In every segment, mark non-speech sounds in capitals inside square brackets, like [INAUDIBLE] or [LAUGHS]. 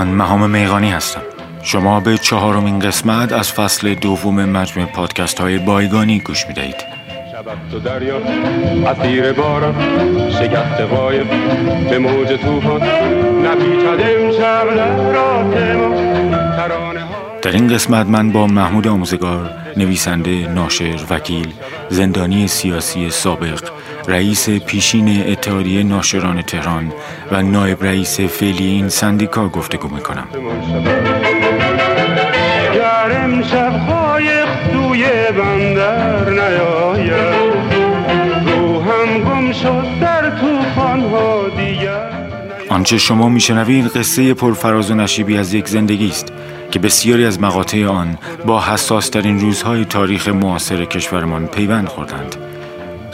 من مهام میغانی هستم. شما به چهارمین قسمت از فصل دوم مجموع پادکست های بایگانی گوش می دهید شب تو دریا اسیر باران شگفت قایب به موج توفان نپیچد امشب لحرات ما. ترانه ها در این قسمت من با محمود آموزگار نویسنده ناشر وکیل زندانی سیاسی سابق رئیس پیشین اتحادیه ناشران تهران و نایب رئیس فعلی این سندیکا گفتگو می‌کنم. گر امشب قایق سوی بندر نیاید روحم گم شد در توفان ها دیگر آنچه شما میشنوید قصه پرفراز و نشیبی از یک زندگی است که بسیاری از مقاطع آن با حساس ترین روزهای تاریخ معاصر کشورمان پیوند خوردند.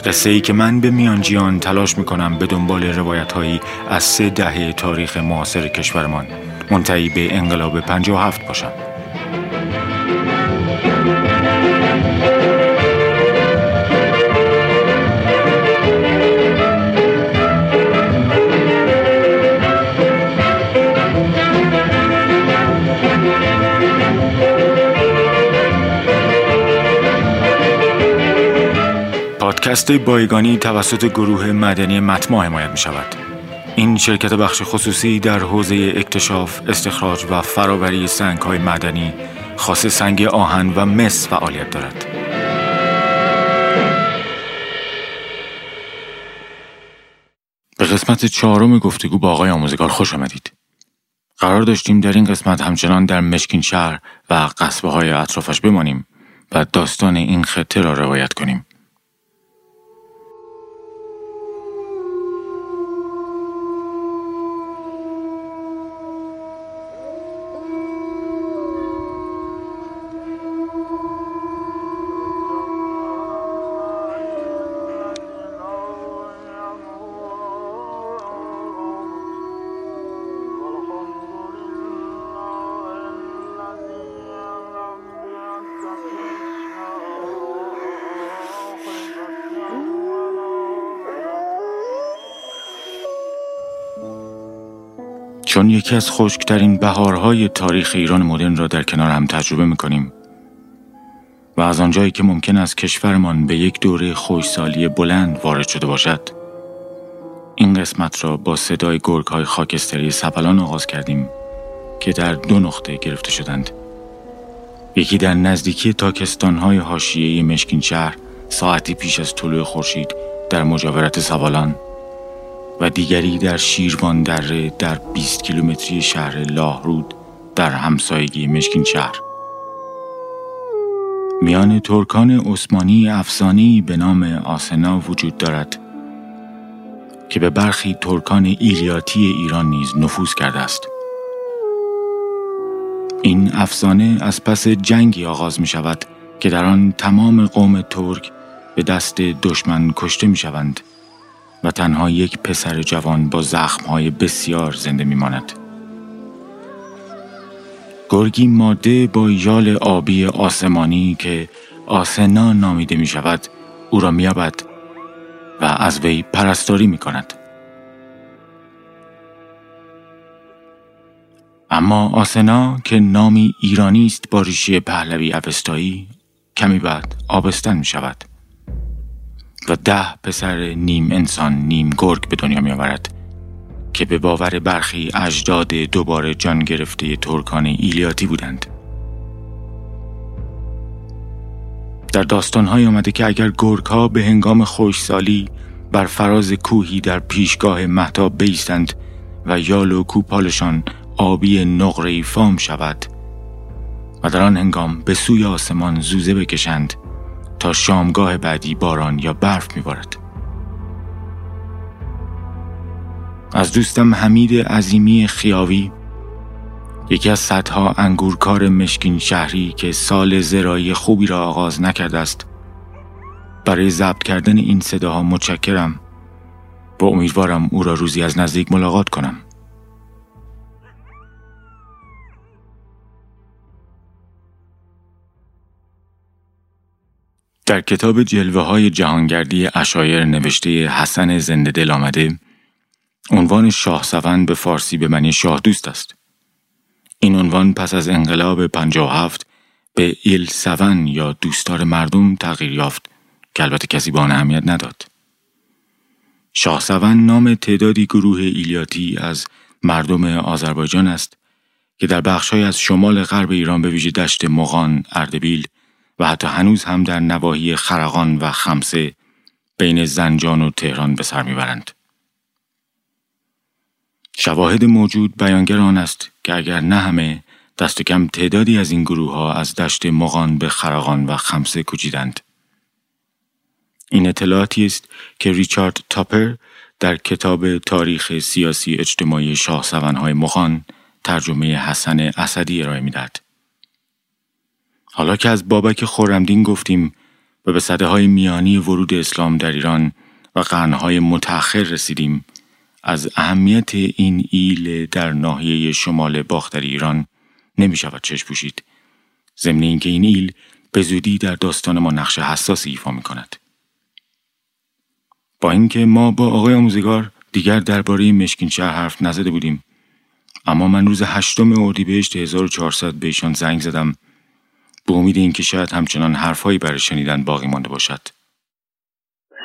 قصه ای که من به میانجیان تلاش می‌کنم به دنبال روایت هایی از سه دهه تاریخ معاصر کشورمان منتهی به انقلاب 57 باشم. پادکست بایگانی توسط گروه مدنی متما حمایت می شود. این شرکت بخش خصوصی در حوزه اکتشاف، استخراج و فراوری سنگ های مدنی خاص سنگ آهن و مس فعالیت دارد. به قسمت چهارم گفتگو با آقای آموزگار خوش آمدید. قرار داشتیم در این قسمت همچنان در مشکین شهر و قصبه های اطرافش بمانیم و داستان این خطه را روایت کنیم. چون یکی از خشکترین بهارهای تاریخ ایران مدرن را در کنار هم تجربه می‌کنیم و از آنجایی که ممکن است کشورمان به یک دوره خوشسالی بلند وارد شده باشد این قسمت را با صدای گرگ های خاکستری سپلان آغاز کردیم که در دو نقطه گرفته شدند. یکی در نزدیکی تاکستان های حاشیه مشکین شهر ساعتی پیش از طلوع خورشید در مجاورت سوالان و دیگری در شیروان دره در 20 کیلومتری شهر لاهرود در همسایگی مشکین شهر. میان ترکان عثمانی افسانی به نام آسنا وجود دارد که به برخی ترکان ایلیاتی ایران نیز نفوذ کرده است. این افسانه از پس جنگی آغاز می شود که در آن تمام قوم ترک به دست دشمن کشته می شوند و تنها یک پسر جوان با زخمهای بسیار زنده میماند. گرگی ماده با یال آبی آسمانی که آسنا نامیده می شود او را میابد و از وی پرستاری می کند. اما آسنا که نامی ایرانی است با ریشه پهلوی اوستایی کمی بعد آبستن می شود. و ده پسر نیم انسان نیم گرگ به دنیا می آورد که به باور برخی اجداد دوباره جان گرفته ترکان ایلیاتی بودند. در داستانهایی آمده که اگر گرگ ها به هنگام خوشسالی بر فراز کوهی در پیشگاه محتاب بیستند و یال و کوپالشان آبی نقره فام شود و در آن هنگام به سوی آسمان زوزه بکشند تا شامگاه بعدی باران یا برف میبارد. از دوستم حمید عظیمی خیاوی یکی از صدها انگورکار مشکین شهری که سال زرایی خوبی را آغاز نکرده است برای ضبط کردن این صداها متشکرم با امیدوارم او را روزی از نزدیک ملاقات کنم در کتاب جلوه های جهانگردی اشایر نوشته حسن زنده دل آمده عنوان شاه سوند به فارسی به معنی شاه دوست است این عنوان پس از انقلاب 57 به ایل سون یا دوستدار مردم تغییر یافت که البته کسی به آن اهمیت نداد. شاه سون نام تعدادی گروه ایلیاتی از مردم آذربایجان است که در بخشهای از شمال غرب ایران به ویژه دشت مغان، اردبیل و حتی هنوز هم در نواحی خرقان و خمسه بین زنجان و تهران به سر می‌برند. شواهد موجود بیانگر آن است که اگر نه همه دست کم تعدادی از این گروه ها از دشت مغان به خرقان و خمسه کجیدند. این اطلاعاتی است که ریچارد تاپر در کتاب تاریخ سیاسی اجتماعی شاه سونهای مغان ترجمه حسن اسدی ارائه می‌دهد. حالا که از بابک خورمدین گفتیم و به صده های میانی ورود اسلام در ایران و قرنهای متأخر رسیدیم از اهمیت این ایل در ناحیه شمال باختر ایران نمی شود چشم پوشید. ضمن اینکه این ایل به زودی در داستان ما نقش حساسی ایفا می کند. با اینکه ما با آقای آموزگار دیگر درباره مشکین شهر حرف نزده بودیم اما من روز هشتم اردیبهشت 1400 به ایشان زنگ زدم به امید اینکه شاید همچنان حرفهایی برای شنیدن باقی مانده باشد.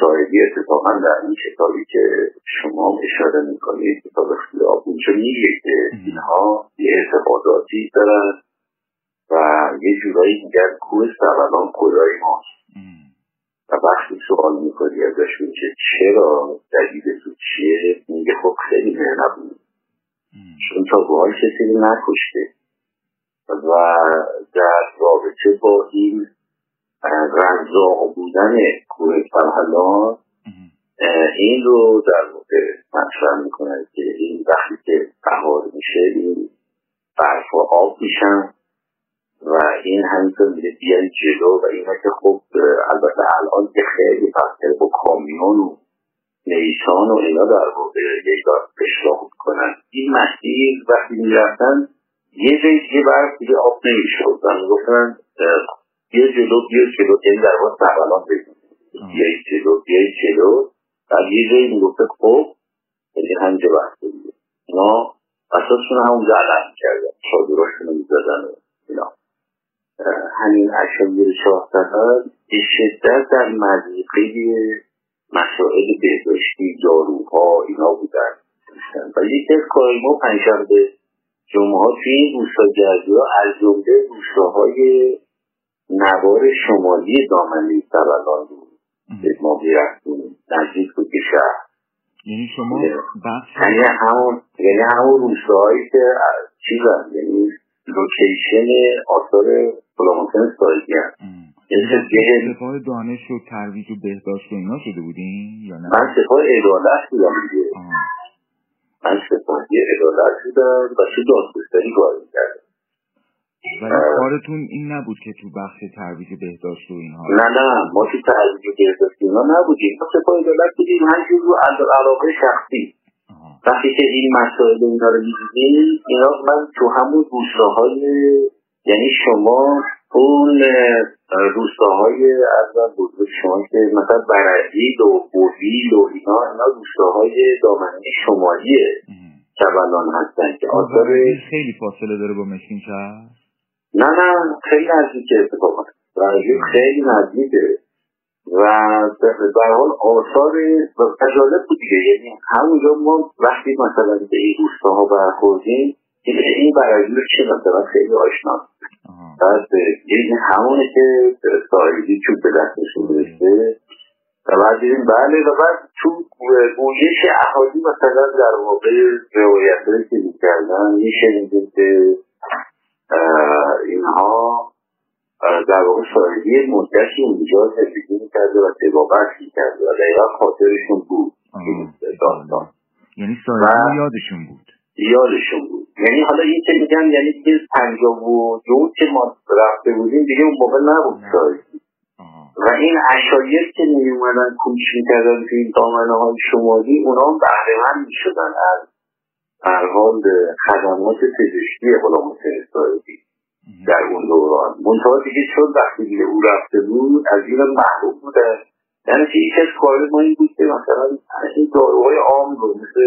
صاحبی اتفاقا در این کتابی که شما اشاره می‌کنید کتاب اختلاف اونجا میگه که اینها یه اعتقاداتی دارن و یه جورایی میگن کوه سربلان کجای ماست. و وقتی سوال می‌کنی ازشون که چرا دلیل تو چیه میگه خب خیلی مهربون. چون تا به کسی نکشته. و در رابطه با این رنزاق بودن کوه فرهلان این رو در واقع مطرح می‌کنن که این وقتی که بهار میشه این برف و آب میشن و این همینطور میره بیان جلو و این که خب البته الان که خیلی بحثه با کامیون و نیسان و اینا در واقع یک دار کنن این مسیر وقتی می‌رفتن یه جایی دیگه برف دیگه آب نمی‌شد. و می‌گفتن بیا جلو بیا جلو این در واقع سربلان بگیم. بیای جلو بیای جلو. و یه جایی می‌گفته خب یعنی همینجا بحثه دیگه. اینا اساسشون همونجا علم کردن. چادراشون رو می‌زدن و اینا. همین اشایر شاه سفر به شدت در مزیقه مسائل بهداشتی داروها اینا بودن. و یکی از کارهای ما پنجشنبه جمعه ها توی این روستاگردی ها از جمله روستاهای نوار شمالی دامنه سبلان بود. ما می‌رفتیم. نزدیک بود به شهر. یعنی شما یعنی همون یعنی همون روستاهایی که چیزن؟ یعنی لوکیشن آثار فلامونتن سایدی هست. سپاه دانش و ترویج و بهداشت و اینا شده بودین یا نه؟ من سپاه عدالت بودم دیگه. من سپاهی عدالت بودم و چه دادگستری کار می‌کردم. ولی کارتون این نبود که تو بخش ترویج بهداشت و اینها. نه نه ما تو ترویج بهداشت اینا نبودیم. ما سپاه عدالت بودیم. همجور رو علاقه شخصی. وقتی که این مسائل اینا رو می‌دیدیم اینا من تو همون روستاهای یعنی شما اون روستاهای ارزم بزرگ شما که مثلا برعید و بویل و اینا اینا روستاهای دامنه شمالی جبلان هستن که آثار خیلی فاصله داره با مشکین شهر نه نه خیلی نزدیکه اتفاقا خیلی نزدیکه. و در حال آثار جالب بود دیگه. یعنی همونجا ما وقتی مثلا به این روستاها برخوردیم این برای چه مثلا خیلی آشنا بعد این همونه که سایدی چوب به دستشون برسه و بعد دیدیم بله و بعد تو گویش احادی مثلا در واقع روایت که می‌کردن میشنیدیم که اینها در واقع سایدی مدتی اونجا زندگی می‌کرده و تبابت می‌کرده و دقیقا خاطرشون بود. یعنی سایدی یادشون بود. یادشون بود. یعنی حالا این که میگن یعنی که پنجاه و دو که ما رفته بودیم دیگه اون موقع نبود سایدی و این اشایر که می اومدن کوچ می‌کردن توی این دامنه های شمالی اونا هم بهرهمند می‌شدن از حال خدمات پزشکی غلام حسین سایدی در اون دوران. منتها دیگه چون وقتی دیگه او رفته بود از این محروم بودن یعنی که یکی از کارهای ما این بود که مثلا این داروهای عام رو مثل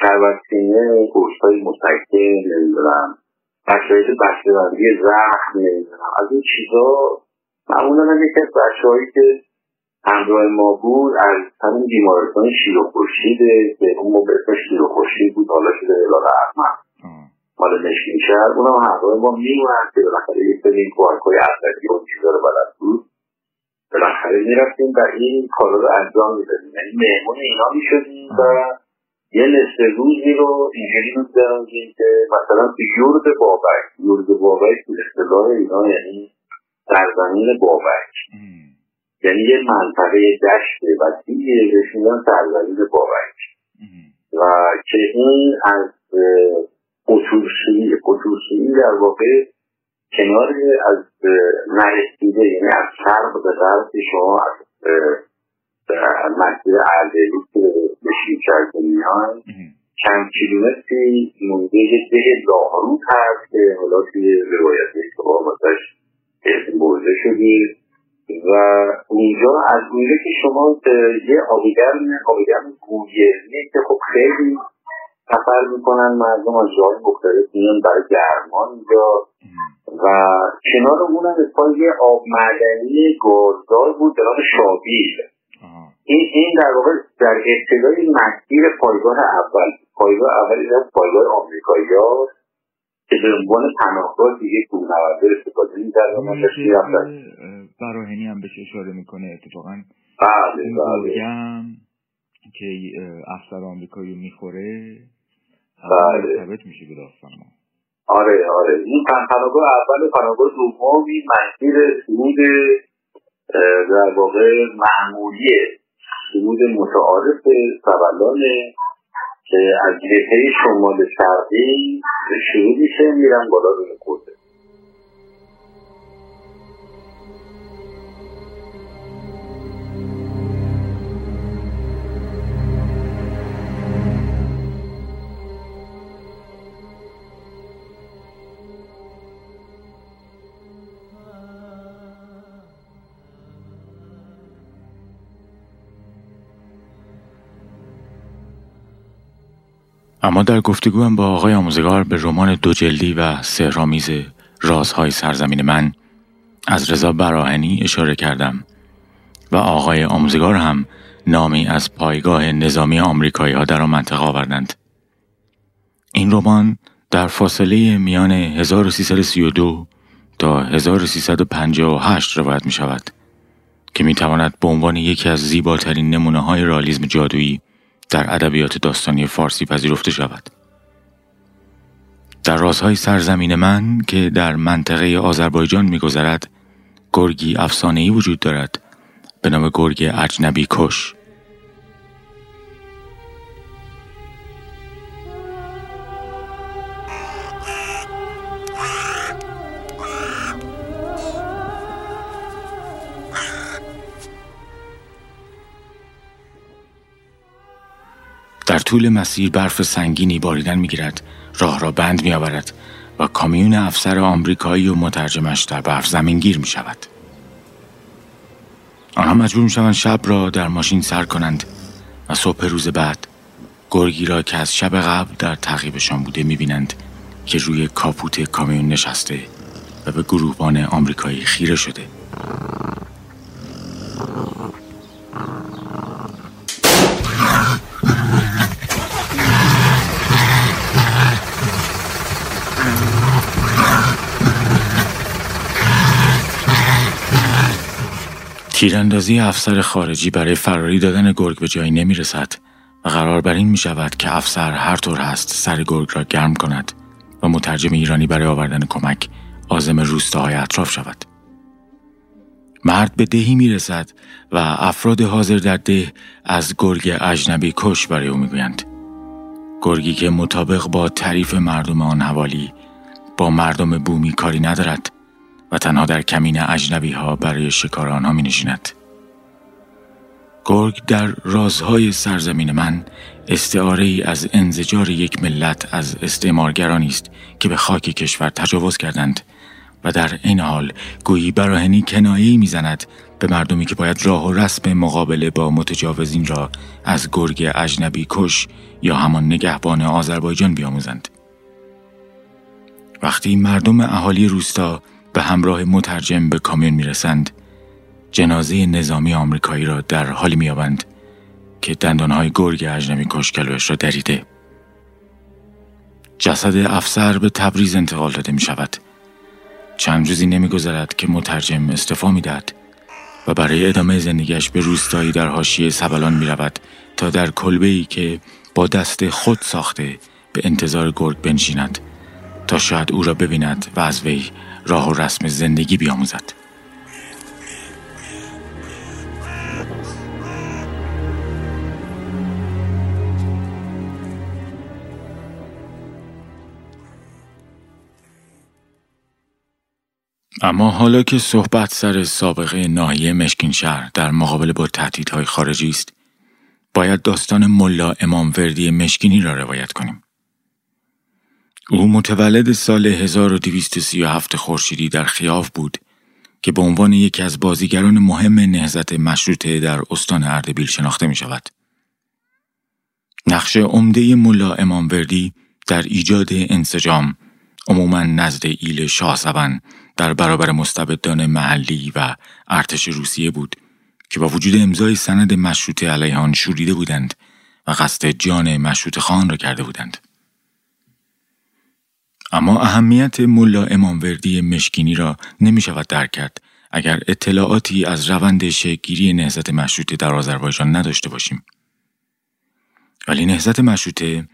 شربت سینه گوشت های مسکن نمی‌دونم بچههایی که بسته‌بندی زخم از این چیزا معمولا هم یکی از بچههایی که همراه ما بود از همین بیمارستان شیر و خورشیده که اون موقع اسمش شیر و خورشید بود حالا شده هلال احمد. مال نشین شهر. اونم همراه ما میومد که بالاخره یک سری کارکای اصلی و چیزا رو بلد بود. بالاخره می‌رفتیم و این کارا رو انجام می‌دادیم. یعنی مهمون اینا می‌شدیم و یه نصف روزی رو اینجوری میگذراندیم که مثلا تو یورد بابک یورد بابک تو اصطلاح اینا یعنی سرزمین بابک. یعنی یه منطقه دشت وسیعی بهش میگن سرزمین بابک. و که این از قطورسویی در واقع کنار از نرسیده یعنی از شرق به غرب شما از مسیر اردبیل که به شیرکرد میان چند کیلومتری مونده یه ده لاهروت هست که حالا توی روایت که با اسم برده شدیم و اونجا از اونجا که شما یه آبیگرم آبیگرم گوگرنی که خب خیلی سفر می‌کنن مردم از جای مختلف میان برای گرمان اینجا. و کنار اون هم یه آب معدنی گازدار بود به نام شابیل این این در واقع در ابتدای مسیر پایگاه اول پایگاه اولی در پایگاه آمریکایی ها که به عنوان پناهگاه دیگه کوهنورده استفاده می‌کردن براهنی هم بهش اشاره می‌کنه اتفاقا بله بله. که افسر آمریکایی می‌خوره بله. ثابت میشه به داستان ما. آره آره. این پناهگاه اول و پناهگاه دوم این مسیر سرود در واقع معمولی سرود متعارف سبلانه که از جبهه شمال شرقی شروع میشه میرن بالا روی کوده اما در گفتگویم با آقای آموزگار به رمان دو جلدی و سهرامیز رازهای سرزمین من از رضا براهنی اشاره کردم و آقای آموزگار هم نامی از پایگاه نظامی آمریکایی ها در آن منطقه آوردند. این رمان در فاصله میان 1332 تا 1358 روایت می شود که می تواند به عنوان یکی از زیباترین نمونه های رالیزم جادویی در ادبیات داستانی فارسی پذیرفته شود. در رازهای سرزمین من که در منطقه آذربایجان میگذرد گرگی افسانه‌ای وجود دارد به نام گرگ اجنبی کش در طول مسیر برف سنگینی باریدن می‌گیرد راه را بند می آورد و کامیون افسر آمریکایی و مترجمش در برف زمین گیر می شود. آنها مجبور می شوند شب را در ماشین سر کنند و صبح روز بعد گرگی را که از شب قبل در تعقیبشان بوده می بینند که روی کاپوت کامیون نشسته و به گروهبان آمریکایی خیره شده. تیراندازی افسر خارجی برای فراری دادن گرگ به جایی نمی رسد و قرار بر این می شود که افسر هر طور هست سر گرگ را گرم کند و مترجم ایرانی برای آوردن کمک آزم روستاهای اطراف شود. مرد به دهی می رسد و افراد حاضر در ده از گرگ اجنبی کش برای او می گویند. گرگی که مطابق با تعریف مردم آن حوالی با مردم بومی کاری ندارد و تنها در کمین اجنبی ها برای شکار آنها می نشیند. گرگ در رازهای سرزمین من استعاره ای از انزجار یک ملت از استعمارگرانی است که به خاک کشور تجاوز کردند و در این حال گویی براهنی کنایی می‌زند به مردمی که باید راه و رسم مقابله با متجاوزین را از گرگ اجنبی کش یا همان نگهبان آذربایجان بیاموزند. وقتی مردم اهالی روستا به همراه مترجم به کامیون می‌رسند. جنازه نظامی آمریکایی را در حالی میابند که دندانهای گرگ اجنبی کشکلوش را دریده. جسد افسر به تبریز انتقال داده می شود چند روزی نمیگذرد که مترجم استفا می‌دهد و برای ادامه زندگیش به روستایی در حاشیه سبلان می رود تا در کلبه ای که با دست خود ساخته به انتظار گرگ بنشیند تا شاید او را ببیند و از وی راه و رسم زندگی بیاموزد. اما حالا که صحبت سر سابقه ناحیه مشکین شهر در مقابل با تهدیدهای خارجی است باید داستان ملا امام وردی مشکینی را روایت کنیم او متولد سال 1237 خورشیدی در خیاف بود که به عنوان یکی از بازیگران مهم نهزت مشروطه در استان اردبیل شناخته می شود. نقش عمده ملا امام وردی در ایجاد انسجام عموما نزد ایل شاه در برابر مستبدان محلی و ارتش روسیه بود که با وجود امضای سند مشروطه علیه آن شوریده بودند و قصد جان مشروط خان را کرده بودند. اما اهمیت ملا اماموردی مشکینی را نمی شود درک کرد اگر اطلاعاتی از روند شکلگیری نهزت مشروطه در آذربایجان نداشته باشیم. ولی نهزت مشروطه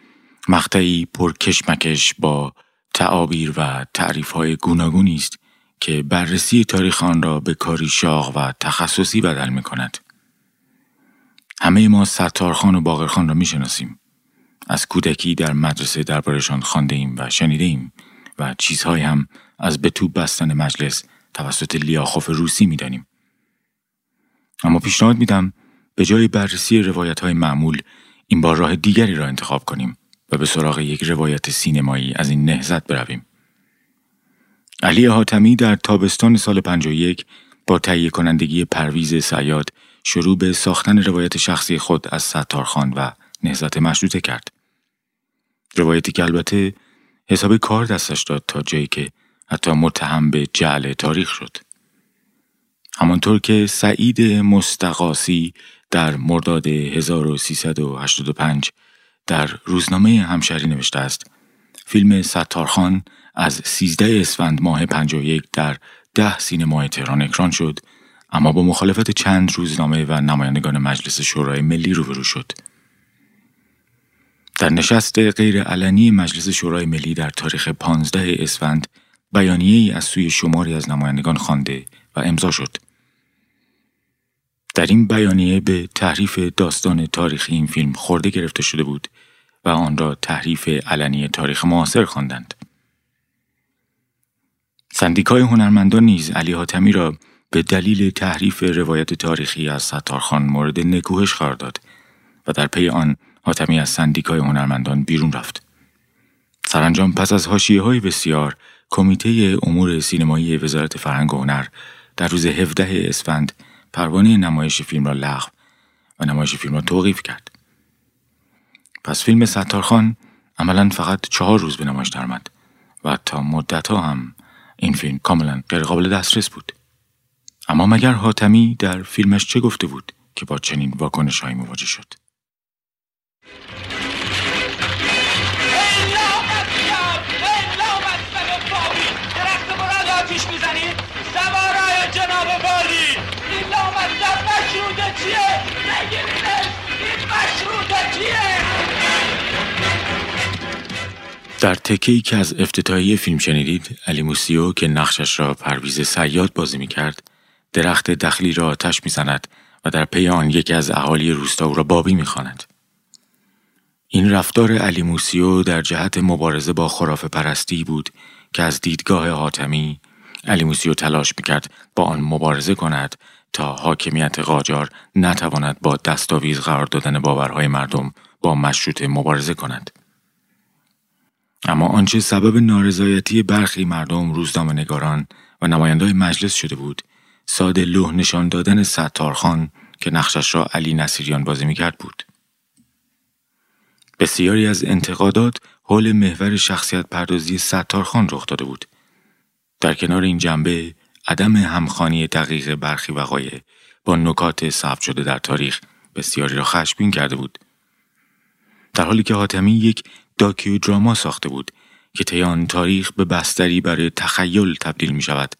مقطعی پرکشمکش با تعابیر و تعریف های گوناگونی است که بررسی تاریخ آن را به کاری شاق و تخصصی بدل می کند. همه ما ستارخان و باقرخان را می شناسیم. از کودکی در مدرسه دربارشان خانده ایم و شنیده ایم و چیزهای هم از به تو بستن مجلس توسط لیاخوف روسی می دانیم. اما پیشنهاد میدم به جای بررسی روایت های معمول این بار راه دیگری را انتخاب کنیم و به سراغ یک روایت سینمایی از این نهزت برویم. علی حاتمی در تابستان سال 51 با تهیه کنندگی پرویز سیاد شروع به ساختن روایت شخصی خود از ستارخان و نهزت مشروطه کرد. روایتی که البته حساب کار دستش داد تا جایی که حتی متهم به جعل تاریخ شد. همانطور که سعید مستقاسی در مرداد 1385 در روزنامه همشهری نوشته است فیلم ستارخان از 13 اسفند ماه 51 در ده سینمای تهران اکران شد اما با مخالفت چند روزنامه و نمایندگان مجلس شورای ملی روبرو شد. در نشست غیر علنی مجلس شورای ملی در تاریخ 15 اسفند بیانیه ای از سوی شماری از نمایندگان خوانده و امضا شد. در این بیانیه به تحریف داستان تاریخی این فیلم خورده گرفته شده بود و آن را تحریف علنی تاریخ معاصر خواندند. سندیکای هنرمندان نیز علی حاتمی را به دلیل تحریف روایت تاریخی از ستارخان مورد نکوهش قرار داد و در پی آن حاتمی از سندیکای هنرمندان بیرون رفت. سرانجام پس از حاشیه های بسیار کمیته امور سینمایی وزارت فرهنگ و هنر در روز 17 اسفند پروانه نمایش فیلم را لغو و نمایش فیلم را توقیف کرد. پس فیلم ستارخان عملا فقط چهار روز به نمایش درآمد و تا مدت ها هم این فیلم کاملا غیر قابل دسترس بود. اما مگر حاتمی در فیلمش چه گفته بود که با چنین واکنش مواجه شد؟ در تکه‌ای که از افتتاحیه فیلم شنیدید علی موسیو که نقشش را پرویز صیاد بازی می کرد درخت دخیلی را آتش می زند و در پی آن یکی از اهالی روستا او را بابی می خواند. این رفتار علی موسیو در جهت مبارزه با خرافه پرستی بود که از دیدگاه حاتمی علی موسیو تلاش می‌کرد با آن مبارزه کند تا حاکمیت قاجار نتواند با دستاویز قرار دادن باورهای مردم با مشروط مبارزه کند. اما آنچه سبب نارضایتی برخی مردم روزنامه نگاران و نمایندای مجلس شده بود ساده لوح نشان دادن ستارخان که نقشش را علی نصیریان بازی می‌کرد بود. بسیاری از انتقادات حول محور شخصیت پردازی ستارخان رخ داده بود. در کنار این جنبه عدم همخانی دقیق برخی وقایع با نکات ثبت شده در تاریخ بسیاری را خشمگین کرده بود. در حالی که حاتمی یک داکیو دراما ساخته بود که طی تاریخ به بستری برای تخیل تبدیل می شود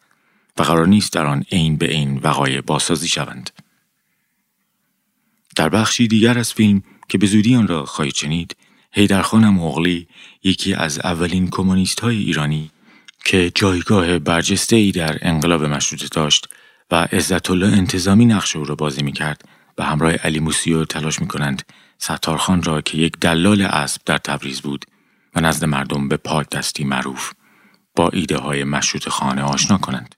و قرار نیست در آن عین به عین وقایع بازسازی شوند. در بخشی دیگر از فیلم که به زودی آن را خواهید شنید حیدرخان مغلی یکی از اولین کمونیست های ایرانی که جایگاه برجسته ای در انقلاب مشروطه داشت و عزت الله انتظامی نقش او را بازی می کرد و همراه علی موسیو تلاش می کنند ستارخان را که یک دلال اسب در تبریز بود و نزد مردم به پاک دستی معروف با ایده های مشروط خانه آشنا کنند.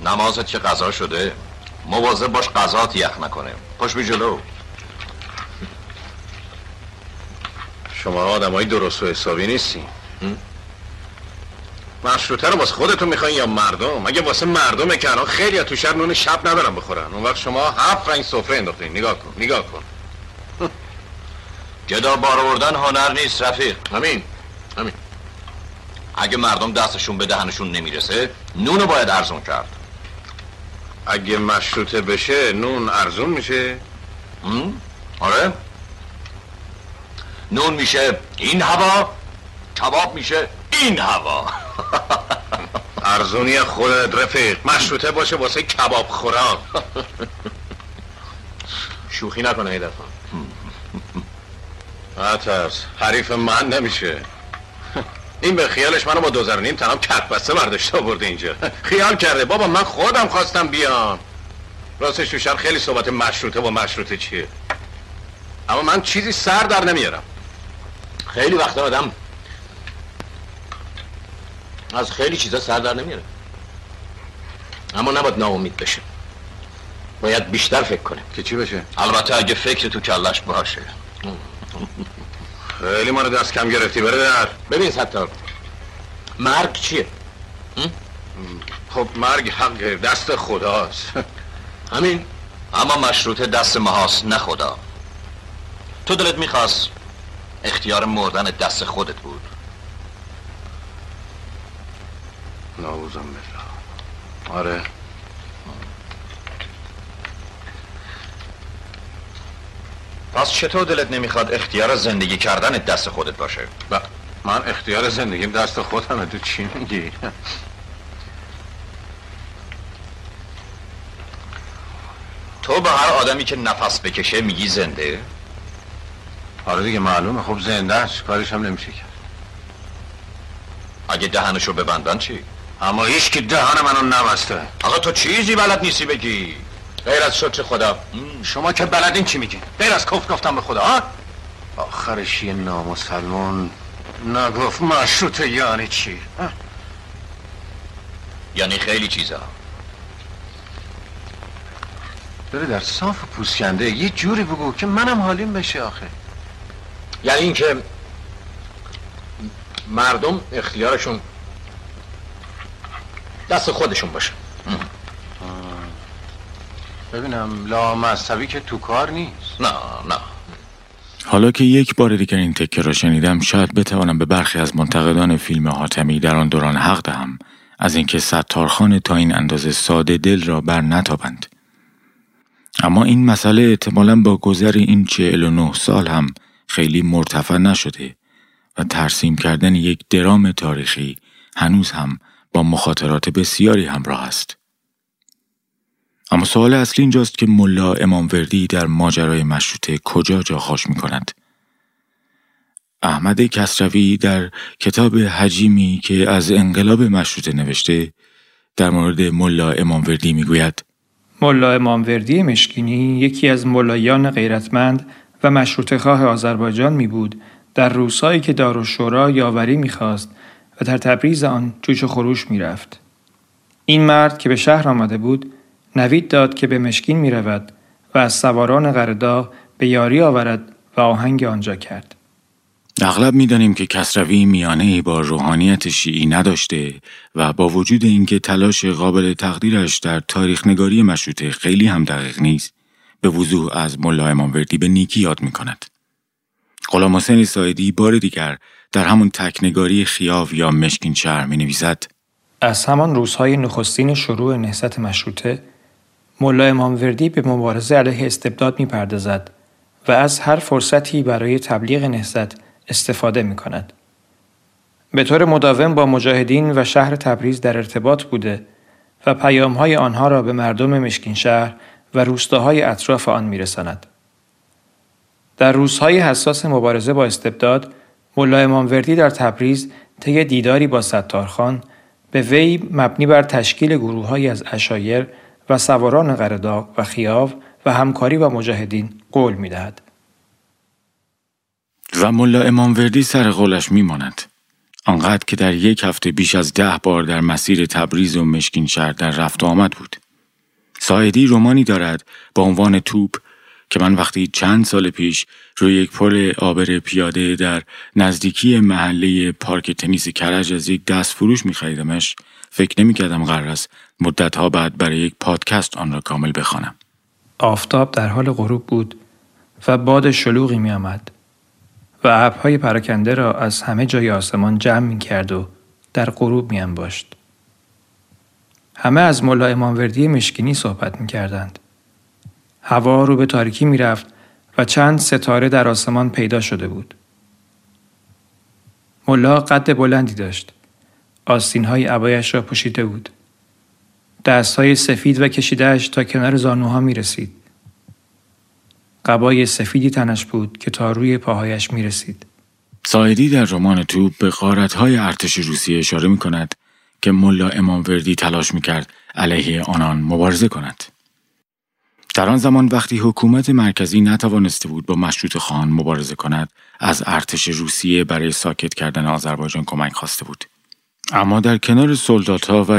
نمازت که قضا شده مواظب باش قضات یخ نکنه. پاش بی جلو. شما آدم های درست و حسابی نیستی. مشروطه رو واسه خودتون می‌خواین یا مردم؟ مگه واسه مردم که الان خیلی تو شهر نون شب ندارم بخورن. اون وقت شما هفت رنگ سفره انداختین. نگاه کن نگاه کن. گدا بار آوردن هنر نیست رفیق. همین همین. اگه مردم دستشون به دهنشون نمی‌رسه نونو باید ارزون کرد. اگه مشروطه بشه نون ارزون میشه. آره. نون میشه این هوا کباب میشه این هوا. [LAUGHS] ارزونی خودت رفیق. مشروطه باشه واسه کباب خورا [LAUGHS] شوخی نکنه ای دفعه نترس حریف من نمیشه. این به خیالش منو با دوزر نیم تنم کت بسته برداشته آورده اینجا. خیال کرده بابا من خودم خواستم بیام. راستش تو شهر خیلی صحبت مشروطه با مشروطه چیه. اما من چیزی سر در نمیارم. خیلی وقت آدم از خیلی چیزا سر در نمیاره. اما نباید ناامید بشه. باید بیشتر فکر کنه. که چی بشه؟ البته اگه فکر تو کلش باشه. خیلی ما رو دست کم گرفتی بره در. ببین ستار. مرگ چیه؟ خب مرگ حق دست خداست. همین؟ اما مشروطه دست ماهاست نه خدا. تو دلت می‌خواست اختیار مردن دست خودت بود. نعوذ بالله. آره. پس چطور دلت نمی‌خواد اختیار زندگی کردن دست خودت باشه؟ ب... من اختیار زندگیم دست خودمه تو چی میگی؟ تو به هر آدمی که نفس بکشه میگی زنده؟ آره دیگه معلومه خب زنده است کارش هم نمیشه کرد اگه دهنشو ببندن چی؟ اما هیچ که دهن منو نبسته آقا تو چیزی بلد نیستی بگی غیر از شد خدا. شما که بلدین چی میگین؟ غیر از کفر گفتم به خدا ها؟ آخرش یه نامسلمان نگفت مشروطه یعنی چی؟ یعنی خیلی چیزا. داره در صاف پوسکنده یه جوری بگو که منم حالیم بشه آخه. یعنی اینکه مردم اختیارشون دست خودشون باشه. ببینم لا مذهبی که تو کار نیست. نه نه. حالا که یک بار دیگر این تکه را شنیدم شاید بتوانم به برخی از منتقدان فیلم حاتمی در آن دوران حق دهم. از اینکه ستارخان تا این اندازه ساده دل را بر نتابند. اما این مسئله احتمالا با گذر این چهل و نه سال هم خیلی مرتفع نشده و ترسیم کردن یک درام تاریخی هنوز هم با مخاطرات بسیاری همراه است. اما سوال اصلی اینجاست که ملا امام وردی در ماجرای مشروطه کجا جا خوش می کند؟ احمد کسروی در کتاب حجیمی که از انقلاب مشروطه نوشته در مورد ملا امام وردی می گوید ملا امام وردی مشکینی یکی از ملایان غیرتمند و مشروط خواه آذربایجان می بود در روسایی که دارالشورا یاوری می‌خواست و در تبریز آن جوش و خروش می‌رفت. این مرد که به شهر آمده بود نوید داد که به مشکین می رود و از سواران غردا به یاری آورد و آهنگ آنجا کرد. اغلب می‌دانیم که کسروی میانه با روحانیت شیعی نداشته و با وجود اینکه تلاش قابل تقدیرش در تاریخ نگاری مشروطه خیلی هم دقیق نیست به وضوح از ملا اماموردی به نیکی یاد می کند. غلام حسین سایدی بار دیگر در همون تکنگاری خیاو یا مشکین شهر می نویسد از همان روزهای نخستین شروع نهضت مشروطه ملا اماموردی به مبارزه علیه استبداد می پردازد و از هر فرصتی برای تبلیغ نهضت استفاده می کند. به طور مداوم با مجاهدین و شهر تبریز در ارتباط بوده و پیامهای آنها را به مردم مشکین شهر و روستاهای اطراف آن میرساند. در روزهای حساس مبارزه با استبداد، ملا اماموردی در تبریز طی دیداری با ستارخان به وی مبنی بر تشکیل گروههایی از اشایر و سواران قرداغ و خیاو و همکاری با مجاهدین قول می دهد. و ملا اماموردی سر قولش می ماند. آنقدر که در یک هفته بیش از ده بار در مسیر تبریز و مشکین شهر در رفت آمد بود. سایدی رومانی دارد با عنوان توپ که من وقتی چند سال پیش روی یک پل آبر پیاده در نزدیکی محله پارک تنیس کرج از یک دست فروش می خریدمش فکر نمی کردم قرار است مدت ها بعد برای یک پادکست آن را کامل بخوانم. آفتاب در حال غروب بود و باد شلوغی می آمد و ابرهای پراکنده را از همه جای آسمان جمع می کرد و در غروب می انباشت. همه از ملا اماموردی مشکینی صحبت می کردند. هوا رو به تاریکی می رفت و چند ستاره در آسمان پیدا شده بود. ملا قد بلندی داشت. آستین های عبایش را پوشیده بود. دست های سفید و کشیدهش تا کنار زانوها می رسید. قبای سفیدی تنش بود که تا روی پاهایش می رسید. سایدی در رمان توپ به های ارتش روسیه اشاره می کند که ملا اماموردی تلاش می کرد علیه آنان مبارزه کند. در آن زمان وقتی حکومت مرکزی نتوانسته بود با مشروط خان مبارزه کند از ارتش روسیه برای ساکت کردن آذربایجان کمک خواسته بود اما در کنار ها و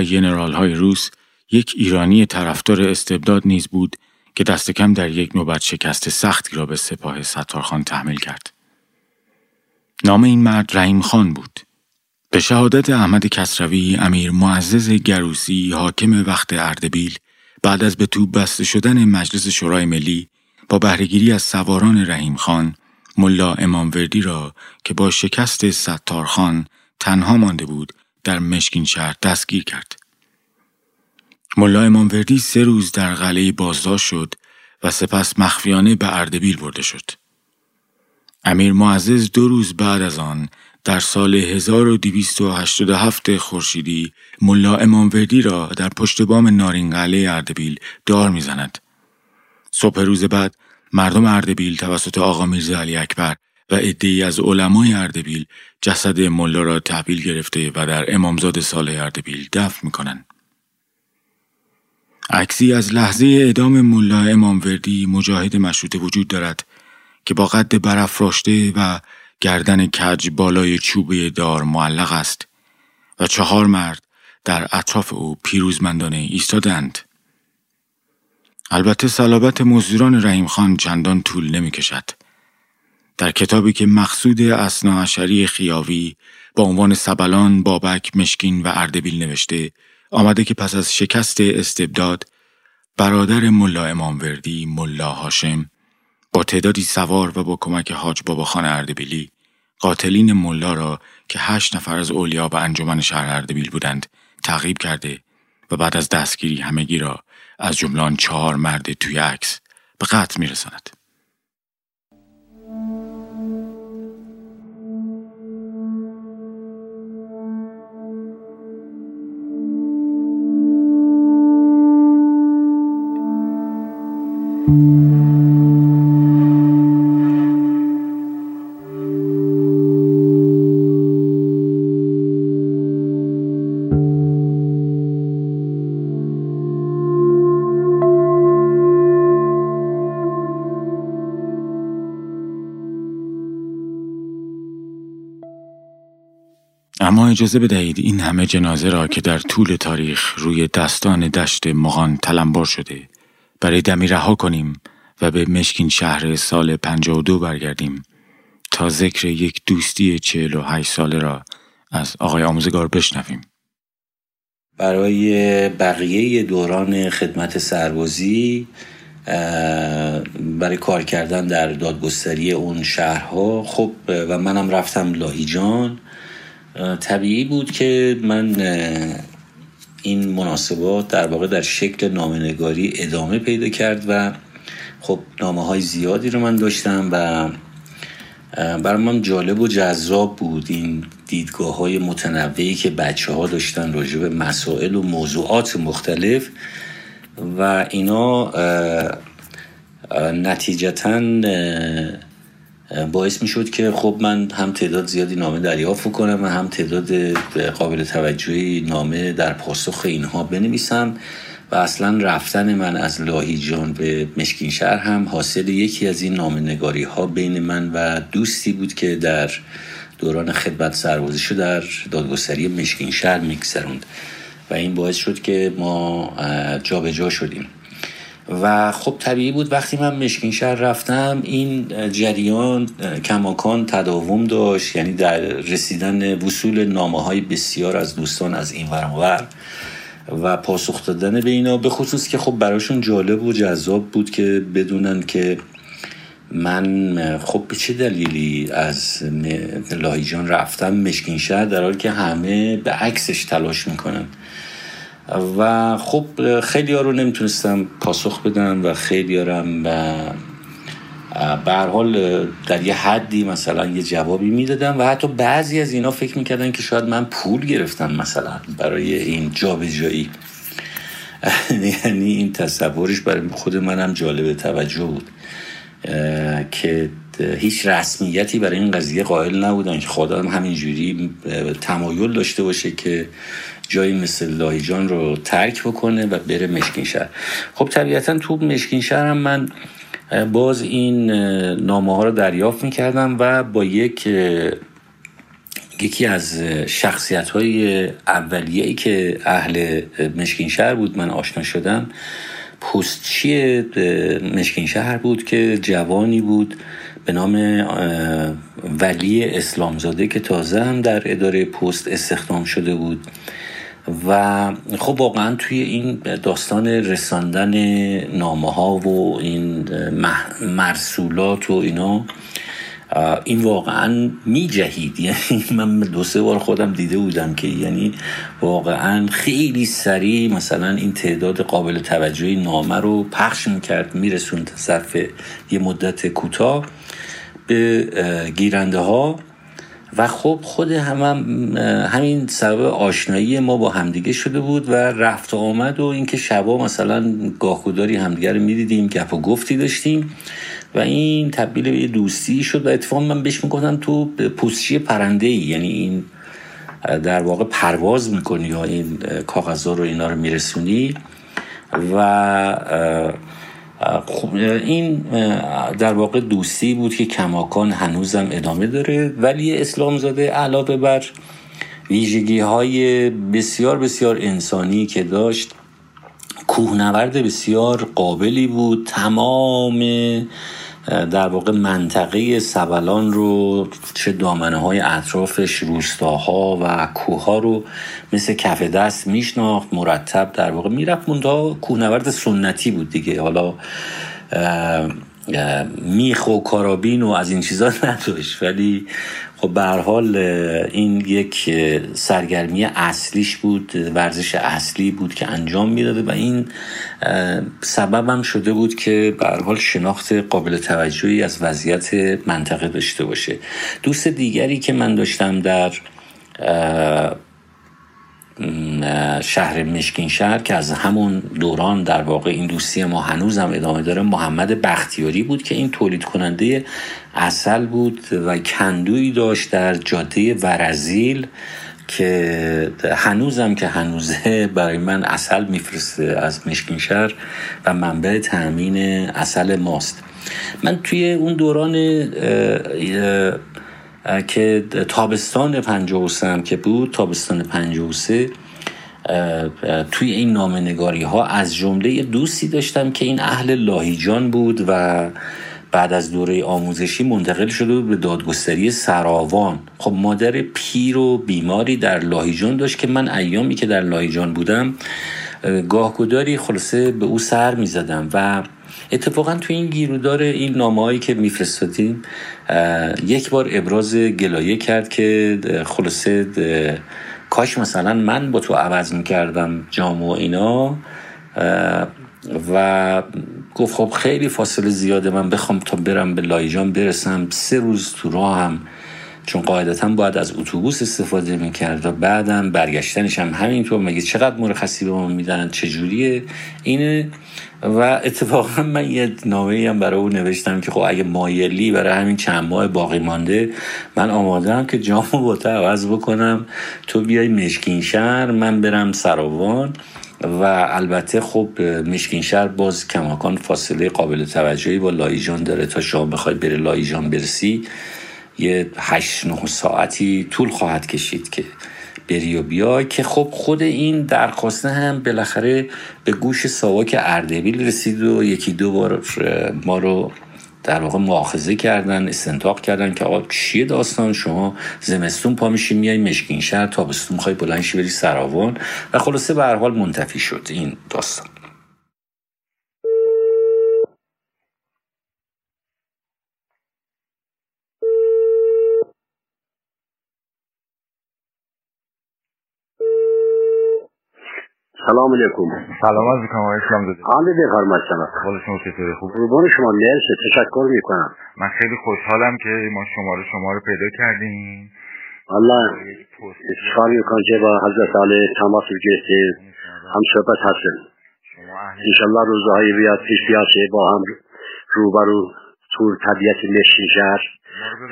های روس یک ایرانی طرفدار استبداد نیز بود که دست کم در یک نوبت شکست سختی را به سپاه ستارخان تحمیل کرد. نام این مرد رحیم خان بود. به شهادت احمد کسروی امیر معزز گروسی حاکم وقت اردبیل بعد از به توب بسته شدن مجلس شورای ملی با بهرهگیری از سواران رحیم خان ملا اماموردی را که با شکست ستارخان تنها مانده بود در مشکین شهر دستگیر کرد. ملا اماموردی سه روز در قلعه بازداشت شد و سپس مخفیانه به اردبیل برده شد. امیر معزز دو روز بعد از آن در سال 1287 خورشیدی ملا اماموردی را در پشت بام نارینقله اردبیل دار می‌زند. صبح روز بعد مردم اردبیل توسط آقا میرزا علی اکبر و عدهای از علمای اردبیل جسد ملا را تحویل گرفته و در امامزاد سال اردبیل دفن می‌کنند. عکسی از لحظه اعدام ملا اماموردی مجاهد مشروطه وجود دارد که با قد برافراشته و گردن کج بالای چوبه دار معلق است و چهار مرد در اطراف او پیروزمندانه ایستادند. البته صلابت مزدوران رحیم خان چندان طول نمی کشد. در کتابی که مقصود اسنا خیاوی با عنوان سبلان، بابک، مشکین و اردبیل نوشته آمده که پس از شکست استبداد برادر ملا اماموردی ملا هاشم با تعدادی سوار و با کمک حاج بابا خان اردبیلی قاتلین ملا را که هشت نفر از اولیا و انجمن شهر اردبیل بودند تعقیب کرده و بعد از دستگیری همگی را از جملان چهار مرد توی عکس به قتل میرساند. اما اجازه بدهید این همه جنازه را که در طول تاریخ روی دستان دشت مغان تلمبار شده برای دمی رها کنیم و به مشکین شهر سال 52 برگردیم تا ذکر یک دوستی 48 ساله را از آقای آموزگار بشنویم. برای بقیه دوران خدمت سربازی برای کار کردن در دادگستری اون شهرها خب و منم رفتم لاهیجان طبیعی بود که من این مناسبات در واقع در شکل نامنگاری ادامه پیدا کرد و خب نامه های زیادی رو من داشتم و برای من جالب و جذاب بود این دیدگاه های متنوعی که بچه ها داشتن راجع به مسائل و موضوعات مختلف و اینا نتیجتا باعث می شد که خب من هم تعداد زیادی نامه دریافت کنم و هم تعداد قابل توجهی نامه در پاسخ اینها بنویسم و اصلا رفتن من از لاهیجان به مشکین شهر هم حاصل یکی از این نامه نگاری ها بین من و دوستی بود که در دوران خدمت سربازیشو در دادگستری مشکین شهر میگذروند. و این باعث شد که ما جابجا جا شدیم. و خب طبیعی بود وقتی من مشکین شهر رفتم این جریان کماکان تداوم داشت یعنی در رسیدن وصول نامه های بسیار از دوستان از این ورانور و پاسخ دادن به اینا به خصوص که خب براشون جالب و جذاب بود که بدونن که من خب به چه دلیلی از لاهیجان رفتم مشکین شهر در حالی که همه به عکسش تلاش می‌کنن. و خب خیلی ها رو نمی‌تونستم پاسخ بدم و خیلی هم به حال در یه حدی مثلا یه جوابی می‌دادم و حتی بعضی از اینا فکر می‌کردن که شاید من پول گرفتم مثلا برای این جابجایی. [LAUGHS] یعنی این تصورش برای خود منم جالب توجه بود که هیچ رسمیتی برای این قضیه قائل نبودن. که خدا هم همینجوری تمایل داشته باشه که جایی مثل لایجان رو ترک بکنه و بره مشکین شهر. خب طبیعتا تو مشکین شهر هم من باز این نامه ها رو دریافت می‌کردم و با یک یکی از شخصیت های اولیه که اهل مشکین شهر بود من آشنا شدم پستچی مشکین شهر بود که جوانی بود به نام ولی اسلامزاده که تازه هم در اداره پست استخدام شده بود. و خب واقعا توی این داستان رساندن نامه ها و این مرسولات و اینا این واقعا می جهید [LAUGHS] یعنی من دو سه بار خودم دیده بودم که یعنی واقعا خیلی سریع مثلا این تعداد قابل توجهی نامه رو پخش می‌کرد میرسوند ظرف یه مدت کوتاه به گیرنده ها و خب خود هم, همین سبب آشنایی ما با همدیگه شده بود و رفت و آمد و اینکه شبا مثلا گاهگداری همدیگه رو می‌دیدیم گپ و گفتی داشتیم و این تبدیل به دوستی شد و اتفاق من بهش می‌گفتم تو پوستچی پرنده ای یعنی این در واقع پرواز می‌کنی یا این کاغذها رو اینا رو میرسونی و خب این در واقع دوستی بود که کماکان هنوزم ادامه داره ولی اسلام زاده علاوه بر ویژگی های بسیار بسیار انسانی که داشت کوهنورد بسیار قابلی بود. تمام در واقع منطقه سبلان رو چه دامنه های اطرافش روستاها و کوه رو مثل کف دست میشناخت مرتب در واقع می‌رفت. منتها کوهنورد سنتی بود دیگه. حالا میخ و کارابین و از این چیزا [LAUGHS] نداشت. ولی خب به حال این یک سرگرمی اصلیش بود ورزش اصلی بود که انجام می‌داده و این سببم شده بود که به حال شناخت قابل توجهی از وضعیت منطقه داشته باشه. دوست دیگری که من داشتم در شهر مشکین شهر که از همون دوران در واقع این دوستی ما هنوز هم ادامه داره محمد بختیاری بود که این تولید کننده اصل بود و کندویی داشت در جاده ورزیل که هنوزم که هنوزه برای من اصل میفرسته از مشکین شهر و منبع تأمین اصل ماست. من توی اون دوران که تابستان 53 که بود تابستان 53 توی این نامه نگاری ها از جمله دوستی داشتم که این اهل لاهیجان بود و بعد از دوره آموزشی منتقل شده بود به دادگستری سراوان. خب مادر پیر و بیماری در لاهیجان داشت که من ایامی که در لاهیجان بودم گاهگداری خلاصه به او سر می‌زدم و اتفاقا تو این گیرودار این نامه هایی که میفرستادیم یک بار ابراز گلایه کرد که خلاصه کاش مثلا من با تو عوض می‌کردم جام و اینا و گفت خب خیلی فاصله زیاده من بخوام تا برم به لایجان برسم سه روز تو راه هم چون قاعدتا باید از اتوبوس استفاده می‌کرد و بعدم برگشتنش هم همینطور. مگه چقدر مرخصی به ما میدن؟ چجوریه؟ اینه. و اتفاقا من یه نامه هم برای او نوشتم که خب اگه مایلی برای همین چند ماه باقی مانده من آماده هم که جامو با تو عوض بکنم. تو بیای مشکین شهر من برم سراوان. و البته خب مشکین شهر باز کماکان فاصله قابل توجهی با لایجان داره. تا شما بخوای بره لایجان برسی یه هشت نه ساعتی طول خواهد کشید که بری و بیای که خب خود این درخواسته هم بالاخره به گوش ساواک اردبیل رسید و یکی دو بار ما رو در واقع مؤاخذه کردن استنتاق کردن که آقا چیه داستان؟ شما زمستون پا میشی میای مشکین شهر تابستون می‌خوای بلنشی بری سراوان. و خلاصه به هر حال منتفی شد این داستان. سلام علیکم سلام از آقای اسلام زاده حال بخیر ماشاءالله حال شما چطوره خوب قربان شما مرسی تشکر می‌کنم من خیلی خوشحالم که ما شما رو شما رو پیدا کردیم الله اشکال می‌کنم که با حضرت علی تماس گرفتید هم صحبت هستیم انشالله روزهای بیاد پیش بیاد که با هم روبرو تور طبیعت مشین شهر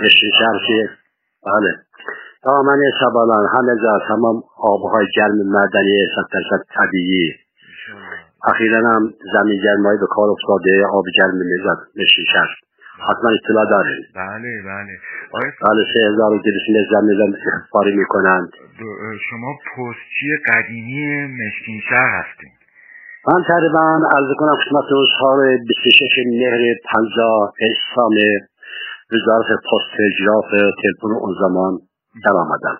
مشین شهر که بله دامن سبالان همه جا تمام آبهای گرم مدنی صد درصد طبیعی. اخیرا هم زمین گرمایی به کار افتاده آب گرم می‌زد نشیشن حتما اطلاع دارید بله بله. بله سه هزار و زمین اخباری می‌کنند. شما پستچی قدیمی مشکین شهر هستین. من تقریبا عرض کنم خدمت سال 26 مهر 50 اسلام وزارت پست تلگراف تلفن اون زمان در آمدم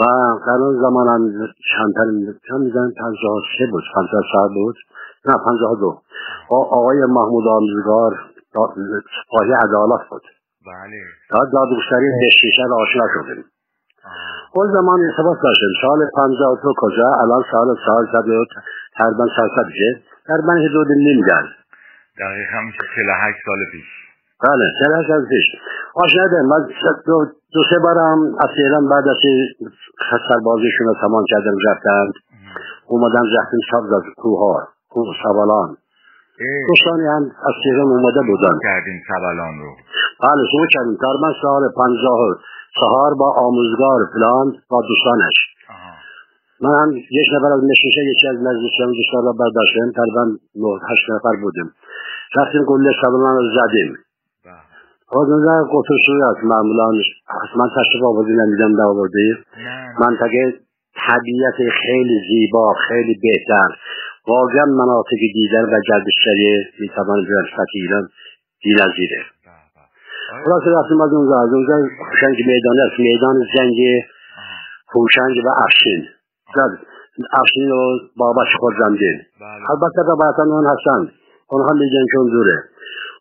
و در اون زمان هم چندتر چند میزن پنجاه سه بود. پنجاه سال بود. نه پنجاه دو. با آقای محمود آموزگار سپاهی عدالت بود. بله. تا دادگستری نشیشن آشنا شدیم. اون زمان ارتباط داشتیم. سال پنجاه دو کجا؟ الان سال سال و تقریبا سال زد که تقریبا حدود نیم گرد دقیقا میشه 48 سال پیش. بله از پیش. آشنا ده من دو, دو سه بارم اصیلا بعد از سربازیشون رو تمام کردم رفتند. اومدن رفتیم سبز از کوه ها کوه سوالان. دوستانی هم از تهران اومده بودن. کردیم سبلان رو؟ بله شما کردیم تقریبا سال پنجاه چهار با آموزگار فلان با دوستانش. من هم یک نفر از نشیشه یکی از نزدیکیان دوستان را برداشتیم تقریبا نه هشت نفر بودیم. رفتیم گله سبلان رو زدیم. از نظر قطر است معمولا من تشریف آوازی نمیدم در آورده منطقه طبیعت خیلی زیبا خیلی بهتر واقعا مناطق دیگر و گردشگری می‌توان به سطح ایران بی‌نظیره خلاصه رفتیم از اونجا از اونجا خوشنگ میدان است میدان زنگ هوشنگ و افشین افشین و بابش خورزمدین البته روایتا اون هستند اونها میگن چون دوره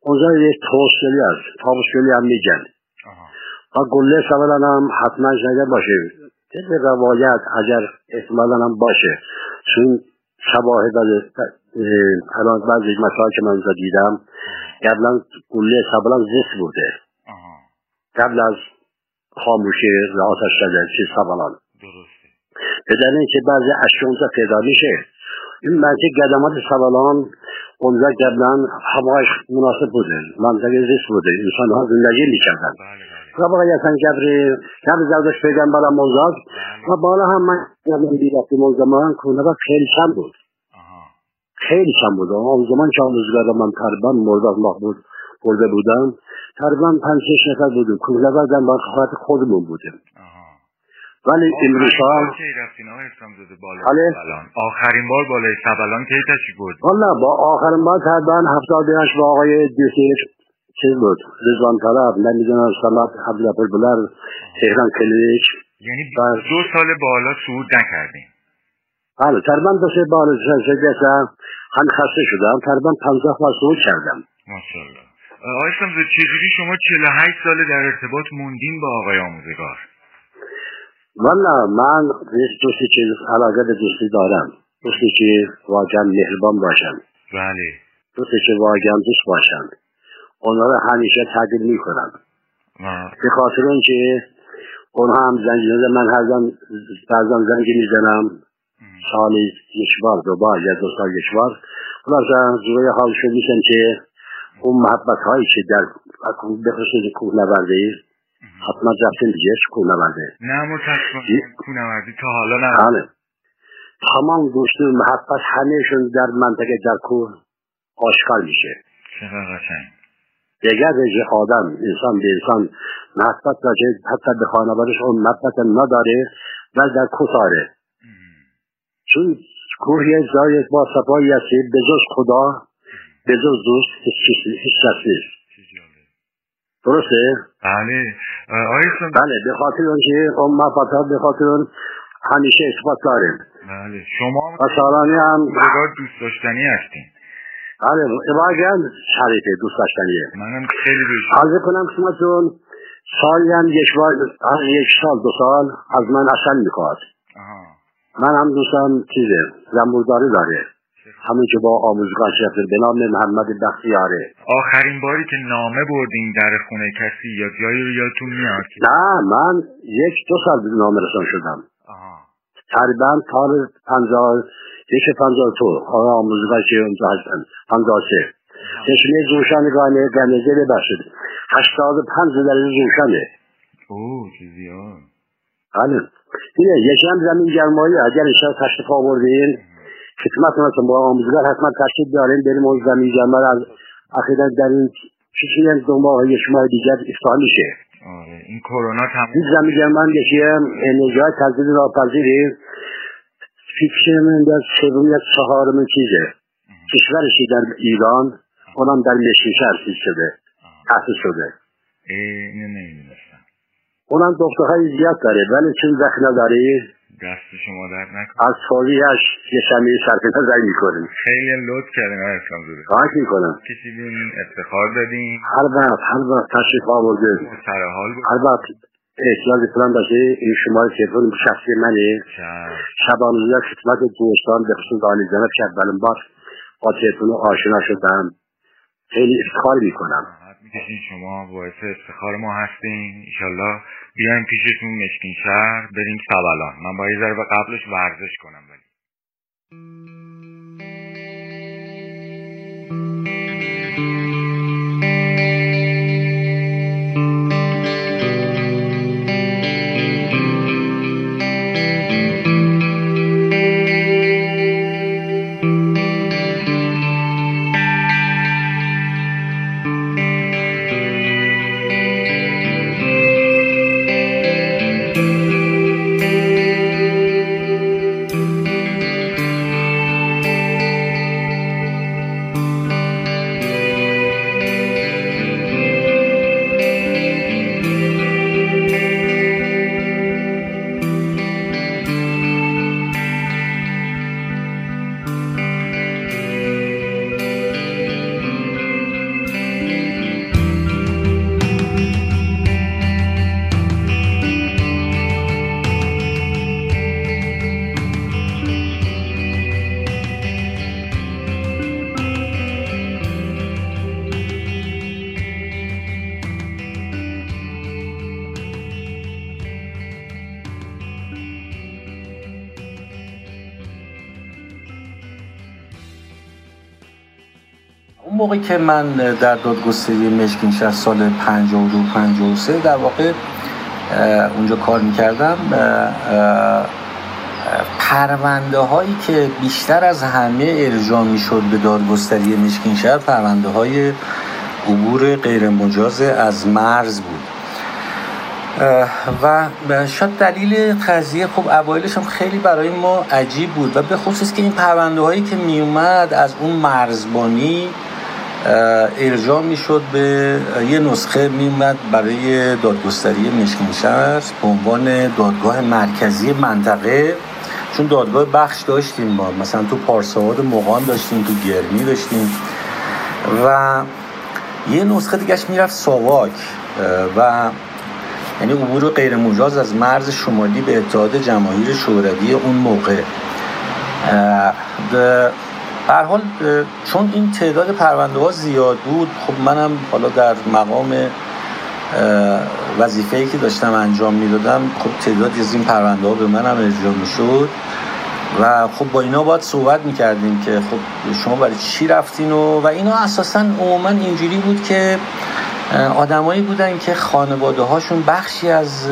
اونجا یک توسلی است. تابسکلی هم میگن. و گله سوالان هم حتما نگه باشه طبق روایت اگر احتمالا هم باشه. چون شواهد الان بعضی مسائل که من دیدم قبلا گله سوالان زیست بوده. قبل از خاموشی آتش شده چیز سوالان. دلیل که بعضی اشیاء پیدا میشه. این منطقه قدمات سوالان اونجا قبلا هوایش مناسب بوده منطقه زیست بوده انسان ها زندگی می‌کردن و واقعیتا قبر قبر زردش پیغمبر موزاد و بالا هم من دیدم اون زمان کنه خیلی کم بود خیلی کم بود اون زمان که آموزگار من تقریبا مرد الله بود برده بودم تقریبا پنج شش نفر بودیم کنه زن با خودمون بودیم ولی امروز ها بله. آخرین بار بالای سبلان کی تشریف بود والا با آخرین بار تقریبا هفتاد با آقای دیسیر چیز بود. رضوان طلب نمی‌دونم سلات عبدالعبر بلر تهران کلینیک یعنی دو سال بالا صعود نکردیم بله تقریبا دو سه بار گفتم هم خسته شدم. تقریبا پنجاه بار صعود کردم. ماشاءالله. آقای سمزه چجوری شما 48 سال در ارتباط موندین با آقای آموزگار؟ والا من دوستی که علاقه به دوستی دارم. دوستی که واقعا مهربان باشن بله. دوستی که واقعا دوست باشن اونا رو همیشه تدیل می‌کنم. به خاطر اینکه اونها هم زنگ من هر زن بعضا زنگ می‌زنم. سالی یک بار دو بار یا دو سال یک بار. خلاصا جوی حالشون میشن که اون محبت هایی که در بخصوص کوه نورده حتما رفتن دیگه کوه نورده نه متاسفانه کوه نوردی تا حالا نه. بله. تمام دوستی محبت همهشون در منطقه در کوه آشکار میشه. دیگر رژه آدم انسان به انسان محبت داره حتی به خانوادش اون محبت نداره و در کوه داره چون کوه یه جای با صفایی هستی به جز خدا به جز دوست هیچ کس نیست. درسته؟ بله. آیه بله به خاطر اونکه اون محبت ها به خاطر اون همیشه اثبات داریم. بله. شما و سالانی هم دوست داشتنی هستین. بله واقعا شریفه دوست داشتنیه. منم خیلی روش عرض کنم شما چون سالی هم یک بار یک سال دو سال از من اصل می‌خواد. من هم دوستم چیزه زنبورداری داره. همون که با آموزگاه شفر به نام محمد بختیاره. آخرین باری که نامه بردین در خونه کسی یا جایی رو یادتون میاد؟ نه من یک دو سال نامه رسان شدم. تقریبا تا پنجاه یک پنجاه تو آقای آموزگاه که اونجا هستن. پنجاه سه. چشمه جوشنگانه گنزه ببخشید. هشتاد پنج درجه جوشنه اوه چه زیاد. بله. یکی هم زمین گرمایی. اگر ایشان تشریف آوردین خدمت مثلا با آموزگار حتما تشریف داریم بریم اون زمین گرمایی از اخیرا در این چیزی دو ماه یک ماه دیگر افتحال میشه. آره این کرونا تمام این زمین گرمان یکی انرژی های تجدید راپذیری. فکر من در سوم یا چهارم چیزه. کشورشی در ایران اونم در مشین شهر شده تحصیل شده. اینو نمی‌دونستم. اونم دکترهای زیاد داره ولی چون وقت نداری دست شما در نکن از فوریش یه شمی صرف نظر می‌کنیم. خیلی لطف کردیم آقای اسلام زوده. خواهش می‌کنم. کشیدین افتخار دادیم هر وقت هر وقت تشریف آورده. سر حال بود. هر وقت احتیاج فلان باشه این شماره تلفن شخصی منه. شبانه یک خدمت دوستان به خصوص آلی زنب کرد باش با تلفن آشنا شدم. خیلی افتخار می‌کنم. می‌کشین شما باعث افتخار ما هستین. ایشالله بیایم پیشتون مشکین شهر بریم سبلان من باید به قبلش ورزش کنم ولی. که من در دادگستری مشکین شهر سال 52 53 در واقع اونجا کار می‌کردم. پرونده هایی که بیشتر از همه ارجاع می‌شد به دادگستری مشکین شهر پرونده های عبور غیر مجاز از مرز بود. و شاید دلیل قضیه خب اوایلش هم خیلی برای ما عجیب بود و به خصوص که این پرونده هایی که می اومد از اون مرزبانی ارجاع می‌شد به یه نسخه میومد برای دادگستری مشکین شهر به عنوان دادگاه مرکزی منطقه. چون دادگاه بخش داشتیم ما مثلا تو پارسواد مقام داشتیم تو گرمی داشتیم. و یه نسخه دیگهش می‌رفت ساواک. و یعنی عبور غیر مجاز از مرز شمالی به اتحاد جماهیر شوروی اون موقع. هر حال چون این تعداد پرونده ها زیاد بود خب منم حالا در مقام وظیفه‌ای که داشتم انجام می‌دادم خب تعدادی از این پرونده ها به منم اجرا می‌شد و خب با اینا باید صحبت می‌کردیم که خب شما برای چی رفتین و و اینا اساسا عموما اینجوری بود که آدمایی بودن که خانواده هاشون بخشی از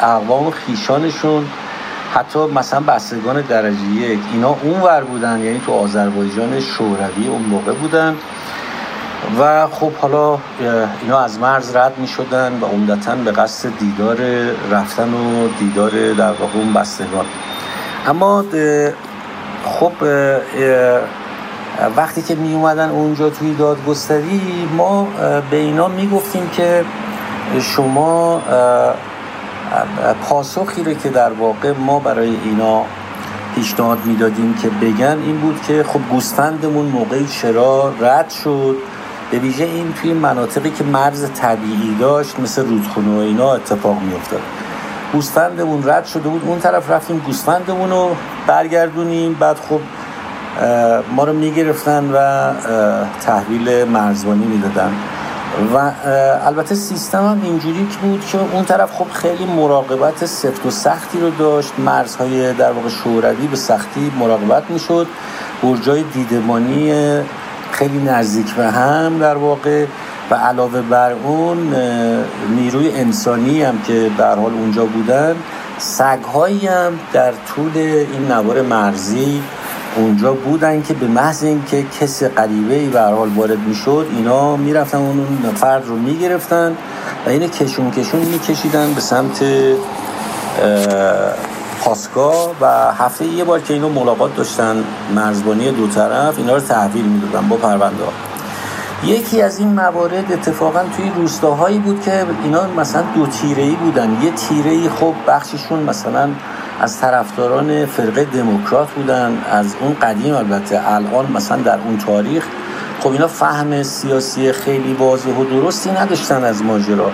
اقوام خیشانشون حتی مثلا بستگان درجه یک اینا اونور بودن یعنی تو آذربایجان شوروی اون موقع بودن. و خب حالا اینا از مرز رد می شدن و عمدتا به قصد دیدار رفتن و دیدار در واقع اون بستگان. اما خب وقتی که می اومدن اونجا توی دادگستری ما به اینا می گفتیم که شما پاسخی رو که در واقع ما برای اینا پیشنهاد می‌دادیم که بگن این بود که خب گوسفندمون موقعی چرا رد شد. به ویژه این توی مناطقی که مرز طبیعی داشت مثل رودخونه و اینا اتفاق میافتاد. گوسفندمون رد شده بود اون طرف رفتیم گوسفندمون رو برگردونیم. بعد خب ما رو می‌گرفتن و تحویل مرزبانی می‌دادن. و البته سیستم هم اینجوری بود که اون طرف خب خیلی مراقبت سفت و سختی رو داشت. مرزهای در واقع شوروی به سختی مراقبت می‌شد. برجای دیدمانی خیلی نزدیک به هم در واقع. و علاوه بر اون نیروی انسانی هم که در حال اونجا بودن. سگهایی هم در طول این نوار مرزی اونجا بودن که به محض اینکه کسی غریبه ای به حال وارد می‌شد اینا می‌رفتن اون فرد رو می‌گرفتن و اینو کشون کشون میکشیدن به سمت پاسگاه و هفته یه بار که اینو ملاقات داشتن مرزبانی دو طرف اینا رو تحویل می‌دادن با پرونده یکی از این موارد اتفاقا توی روستاهایی بود که اینا مثلا دو تیره‌ای بودن. یه تیره‌ای خب بخششون مثلا از طرفداران فرقه دموکرات بودن از اون قدیم البته الان مثلا در اون تاریخ خب اینا فهم سیاسی خیلی واضح و درستی نداشتن از ماجرا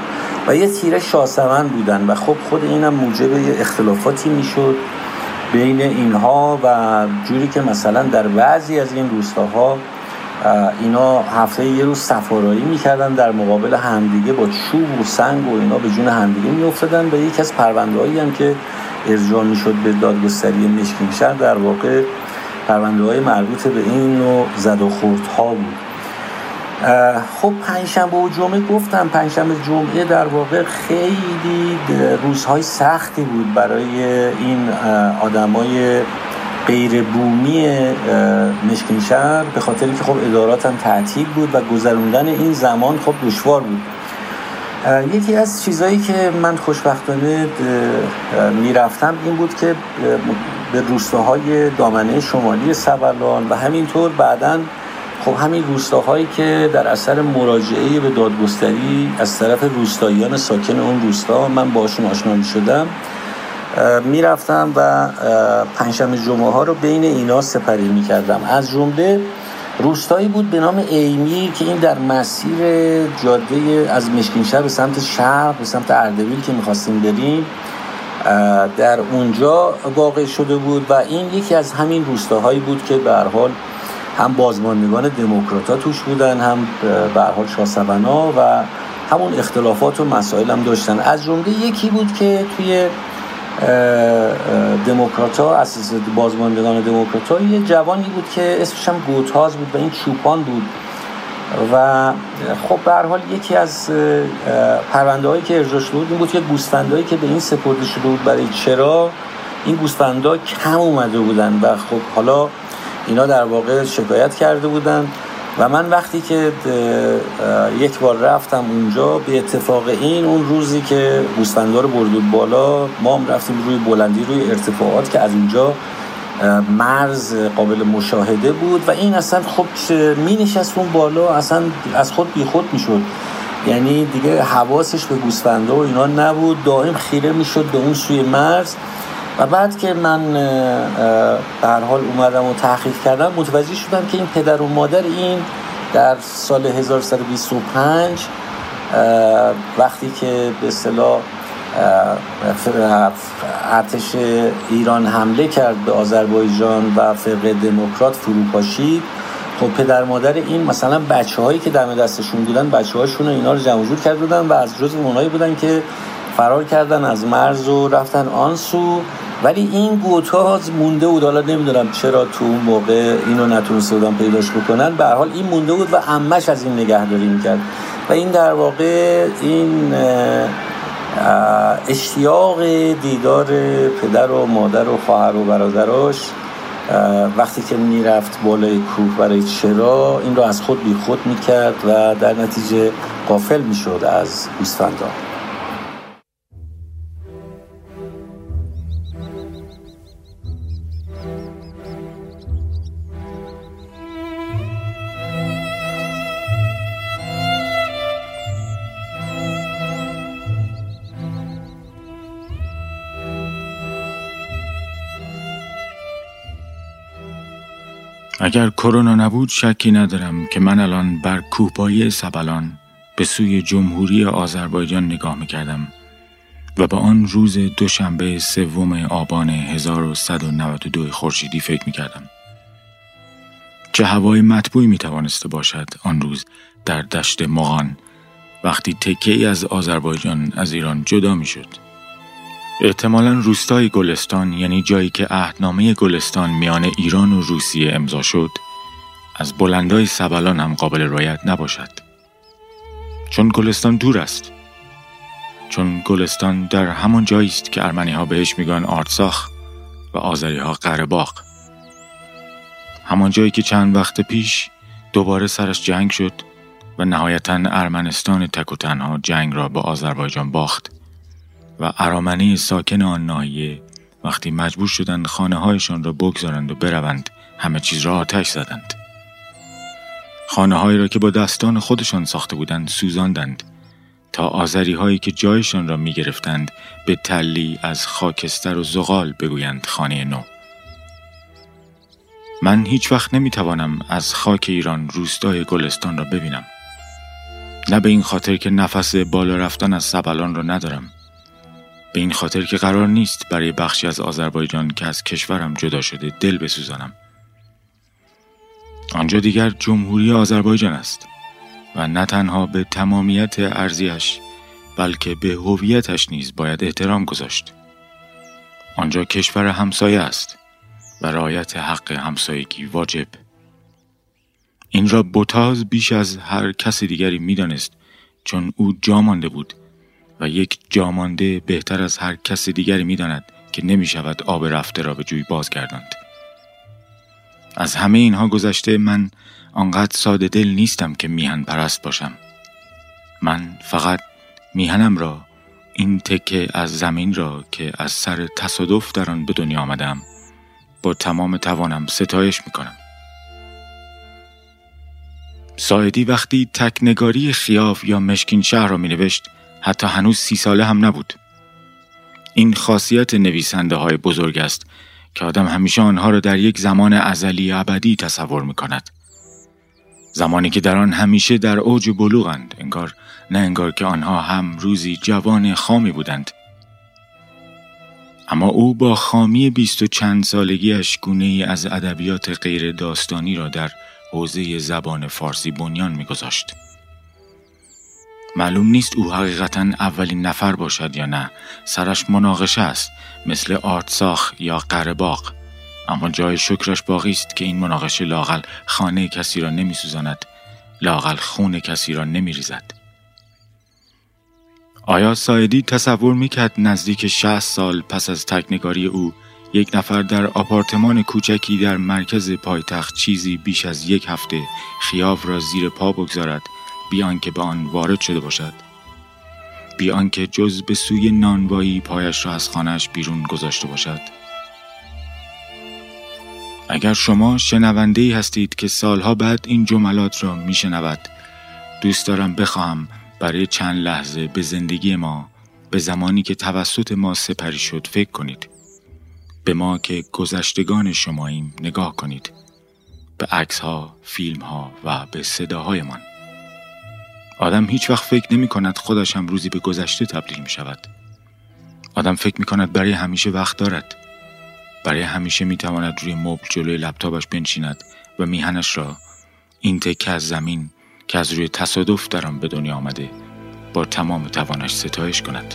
و یه تیره شاسمن بودن و خب خود اینم موجب اختلافاتی می‌شد بین اینها و جوری که مثلا در بعضی از این روستاها اینا هفته یه روز سفارایی می‌کردن در مقابل همدیگه با چوب و سنگ و اینا به جون همدیگه میافتادن و یکی از پروندهایی هم که ارجاع می‌شد به دادگستری مشکین شهر. در واقع پرونده های مربوط به این نوع زد و خورد ها بود. خب پنجشنبه و جمعه گفتم. پنجشنبه جمعه در واقع خیلی روزهای سختی بود برای این آدمای غیر بومی مشکین شهر. به خاطر که خب ادارات هم تعطیل بود و گذروندن این زمان خب دشوار بود. یکی از چیزهایی که من خوشبختانه می‌رفتم این بود که به روستاهای دامنه شمالی سبلان و همینطور بعدا خب همین روستاهایی که در اثر مراجعه به دادگستری از طرف روستاییان ساکن اون روستا من باشون آشنا می شدم می‌رفتم و پنجشنبه جمعه ها رو بین اینا سپری می کردم از جمله روستایی بود به نام ایمی که این در مسیر جاده از مشکینشهر به سمت شرق به سمت اردبیل که می‌خواستیم بریم در اونجا واقع شده بود و این یکی از همین روستاهایی بود که به حال هم بازماندگان دموکراتا توش بودن هم به حال شاسبنا و همون اختلافات و مسائل هم داشتن. از جمله یکی بود که توی دموکراتا اساس بازماندگان دموکراتا یه جوانی بود که اسمش هم گوتاز بود و این چوپان بود. و خب به حال یکی از پرونده هایی که ارجاع شده بود این بود که گوسفندهایی که به این سپرده شده بود برای چرا این گوسفندا کم اومده بودن و خب حالا اینا در واقع شکایت کرده بودن. و من وقتی که یک بار رفتم اونجا به اتفاق این اون روزی که گوسفندا رو بالا ما هم رفتیم روی بلندی روی ارتفاعات که از اونجا مرز قابل مشاهده بود و این اصلا خب می نشست اون بالا اصلا از خود بی خود می شد. یعنی دیگه حواسش به گوسفندا و اینا نبود. دائم خیره می شد به اون سوی مرز. و بعد که من در حال اومدم و تحقیق کردم متوجه شدم که این پدر و مادر این در سال 1125 وقتی که به اصطلاح ارتش ایران حمله کرد به آذربایجان و فرقه دموکرات فروپاشید خب پدر مادر این مثلا بچه هایی که دم دستشون بودن بچه هاشون اینا رو جمع جور کرده بودن و از جز اونایی بودن که فرار کردن از مرز و رفتن آن سو. ولی این گوتاز مونده بود. حالا نمی‌دونم چرا تو اون موقع اینو نتونسته بودن پیداش بکنن. به حال این مونده بود و امش از این نگهداری می‌کرد. و این در واقع این اشتیاق دیدار پدر و مادر و خواهر و برادراش وقتی که می‌رفت بالای کوه برای چرا این رو از خود بی خود می‌کرد و در نتیجه قافل می‌شد از گوسفندان اگر کرونا نبود شکی ندارم که من الان بر کوهپایه سبلان به سوی جمهوری آذربایجان نگاه می‌کردم و به آن روز دوشنبه سوم آبان 1192 خورشیدی فکر می‌کردم. چه هوای مطبوعی می توانسته باشد آن روز در دشت مغان وقتی تکه ای از آذربایجان از ایران جدا می شد. احتمالا روستای گلستان یعنی جایی که عهدنامه گلستان میان ایران و روسیه امضا شد از بلندای سبلان هم قابل رایت نباشد. چون گلستان دور است چون گلستان در همان جایی است که ارمنی ها بهش میگن آرتساخ و آذری ها قرباق همان جایی که چند وقت پیش دوباره سرش جنگ شد و نهایتا ارمنستان تک و تنها جنگ را با آذربایجان باخت. و ارامنه ساکن آن ناحیه وقتی مجبور شدند خانه هایشان را بگذارند و بروند همه چیز را آتش زدند. خانه هایی را که با دستان خودشان ساخته بودند سوزاندند تا آذری هایی که جایشان را می گرفتند به تلی از خاکستر و زغال بگویند خانه نو. من هیچ وقت نمی توانم از خاک ایران روستای گلستان را ببینم. نه به این خاطر که نفس بالا رفتن از سبلان را ندارم. به این خاطر که قرار نیست برای بخشی از آذربایجان که از کشورم جدا شده دل بسوزانم. آنجا دیگر جمهوری آذربایجان است و نه تنها به تمامیت ارزیش بلکه به هویتش نیز باید احترام گذاشت. آنجا کشور همسایه است و رعایت حق همسایگی واجب. این را بوتاز بیش از هر کس دیگری می‌دانست چون او جا مانده بود و یک جامانده بهتر از هر کس دیگری می داند که نمی شود آب رفته را به جوی بازگرداند. از همه اینها گذشته من آنقدر ساده دل نیستم که میهن پرست باشم. من فقط میهنم را این تکه از زمین را که از سر تصادف در آن به دنیا آمدم با تمام توانم ستایش می‌کنم. ساعدی وقتی تکنگاری خیاف یا مشکین شهر را می نوشت حتی هنوز سی ساله هم نبود. این خاصیت نویسنده های بزرگ است که آدم همیشه آنها را در یک زمان ازلی ابدی تصور می کند. زمانی که در آن همیشه در اوج بلوغند انگار نه انگار که آنها هم روزی جوان خامی بودند. اما او با خامی بیست و چند سالگیش گونه ای از ادبیات غیر داستانی را در حوزه زبان فارسی بنیان میگذاشت. معلوم نیست او حقیقتا اولین نفر باشد یا نه. سرش مناقشه است مثل آرتساخ یا قرباق اما جای شکرش باقی است که این مناقشه لاقل خانه کسی را نمی سوزاند لاقل خون کسی را نمی ریزد. آیا سایدی تصور می‌کرد نزدیک 60 سال پس از تکنگاری او یک نفر در آپارتمان کوچکی در مرکز پایتخت چیزی بیش از یک هفته خیاف را زیر پا بگذارد بیان که به آن وارد شده باشد. بیان که جز به سوی نانوایی پایش را از خانهش بیرون گذاشته باشد. اگر شما شنونده ای هستید که سالها بعد این جملات را می شنود دوست دارم بخواهم برای چند لحظه به زندگی ما به زمانی که توسط ما سپری شد فکر کنید. به ما که گذشتگان شماییم نگاه کنید. به عکس ها، فیلم ها و به صداهایمان. آدم هیچ وقت فکر نمی کند خودش هم روزی به گذشته تبدیل می شود. آدم فکر می کند برای همیشه وقت دارد. برای همیشه می تواند روی مبل جلوی لپتاپش بنشیند و میهنش را این تکه از زمین که از روی تصادف در آن به دنیا آمده با تمام توانش ستایش kınadı.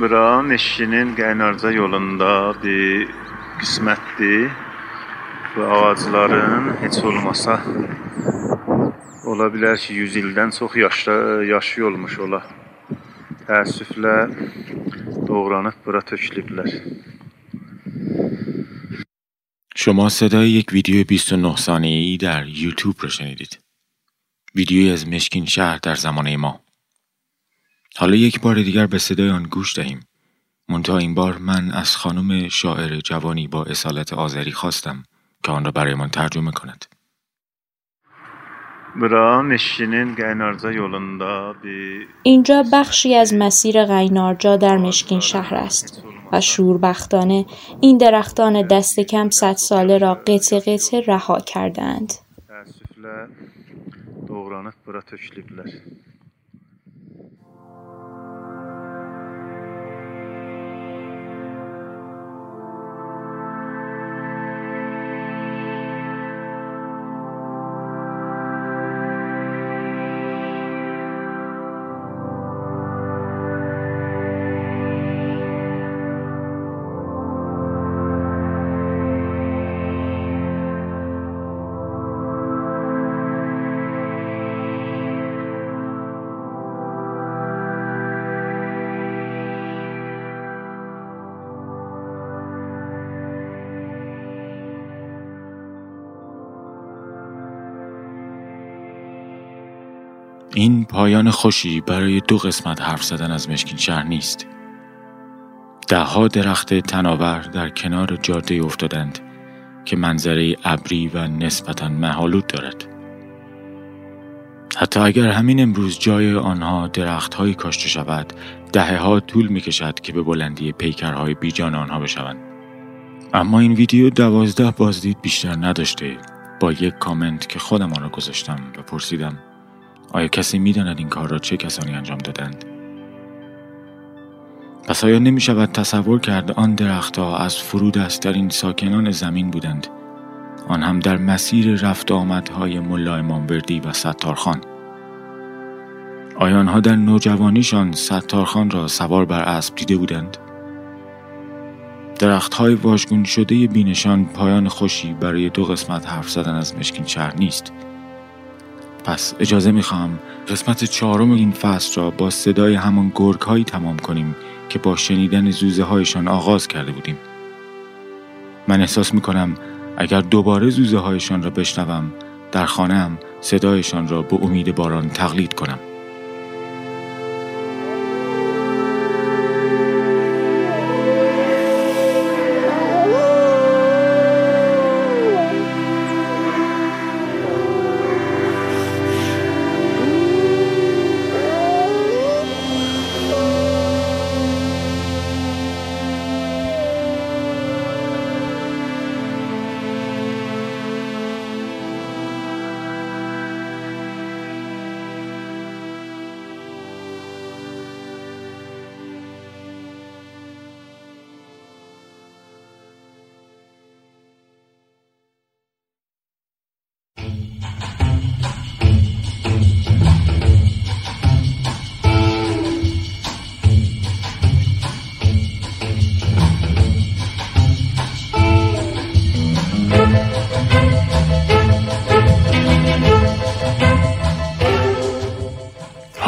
Bura meşkinin qaynarca yolunda bir qismətdir və ağacların heç olmasa ola bilər ki 100 ildən çox yaşlı, yaşlı olmuş ola. Təəssüflə doğranıb bura tökülüblər. شما صدای یک ویدیو 29 ثانیه‌ای در یوتیوب را شنیدید. ویدیویی از مشکین شهر در زمانه ما حالا یک بار دیگر به صدای آن گوش دهیم منتها این بار من از خانم شاعر جوانی با اصالت آذری خواستم که آن را برایمان ترجمه کند اینجا بخشی از مسیر غینارجا در مشکین شهر است و شوربختانه این درختان دست کم صد ساله را قطع قطع رها کردند. این پایان خوشی برای دو قسمت حرف زدن از مشکین شهر نیست. دهها درخت تناور در کنار جاده افتادند که منظره ابری و نسبتا محالود دارد. حتی اگر همین امروز جای آنها درختهایی کاشته شود دهه ها طول می کشد که به بلندی پیکرهای بیجان آنها بشوند. اما این ویدیو دوازده بازدید بیشتر نداشته با یک کامنت که خودم آن را گذاشتم و پرسیدم آیا کسی می‌داند این کار را چه کسانی انجام دادند؟ پس آیا نمی شود تصور کرد آن درختها از فرود این ساکنان زمین بودند؟ آن هم در مسیر رفت آمدهای ملا اماموردی و ستارخان آیا آنها در نوجوانیشان ستارخان را سوار بر اسب دیده بودند؟ درختهای واژگون شده بینشان پایان خوشی برای دو قسمت حرف زدن از مشکین شهر نیست. پس اجازه می‌خواهم قسمت چهارم این فصل را با صدای همان گرگ هایی تمام کنیم که با شنیدن زوزه هایشان آغاز کرده بودیم. من احساس می‌کنم اگر دوباره زوزه هایشان را بشنوم در خانه صدایشان را به امید باران تقلید کنم.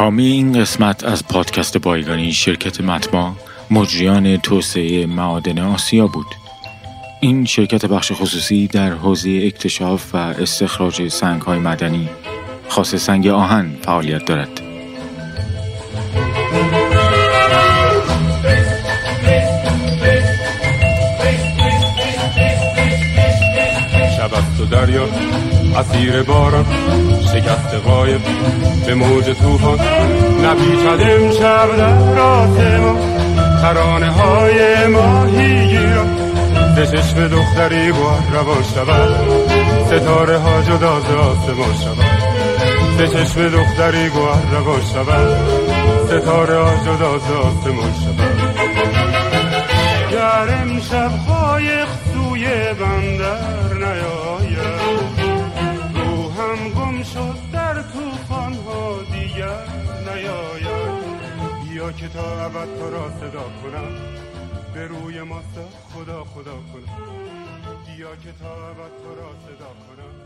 حامی این قسمت از پادکست بایگانی شرکت مطبع مجریان توسعه معادن آسیا بود. این شرکت بخش خصوصی در حوزه اکتشاف و استخراج سنگ های مدنی خاص سنگ آهن فعالیت دارد. شب دریا اسیر باران. شکست قایب به موج توفان نپیچد امشب در آسمان ترانه های ماهی را ز چشم دختری گوهر روان شود. ستاره ها جدا ز آسمان شود. ز چشم دختری گوهر روان شود. ستاره ها جدا ز آسمان شود. گر امشب قایق سوی بندر نیاید که تا ابد تو را صدا کنم. به روی ما خدا خدا کنم. بیا که تا ابد تو را صدا کنم.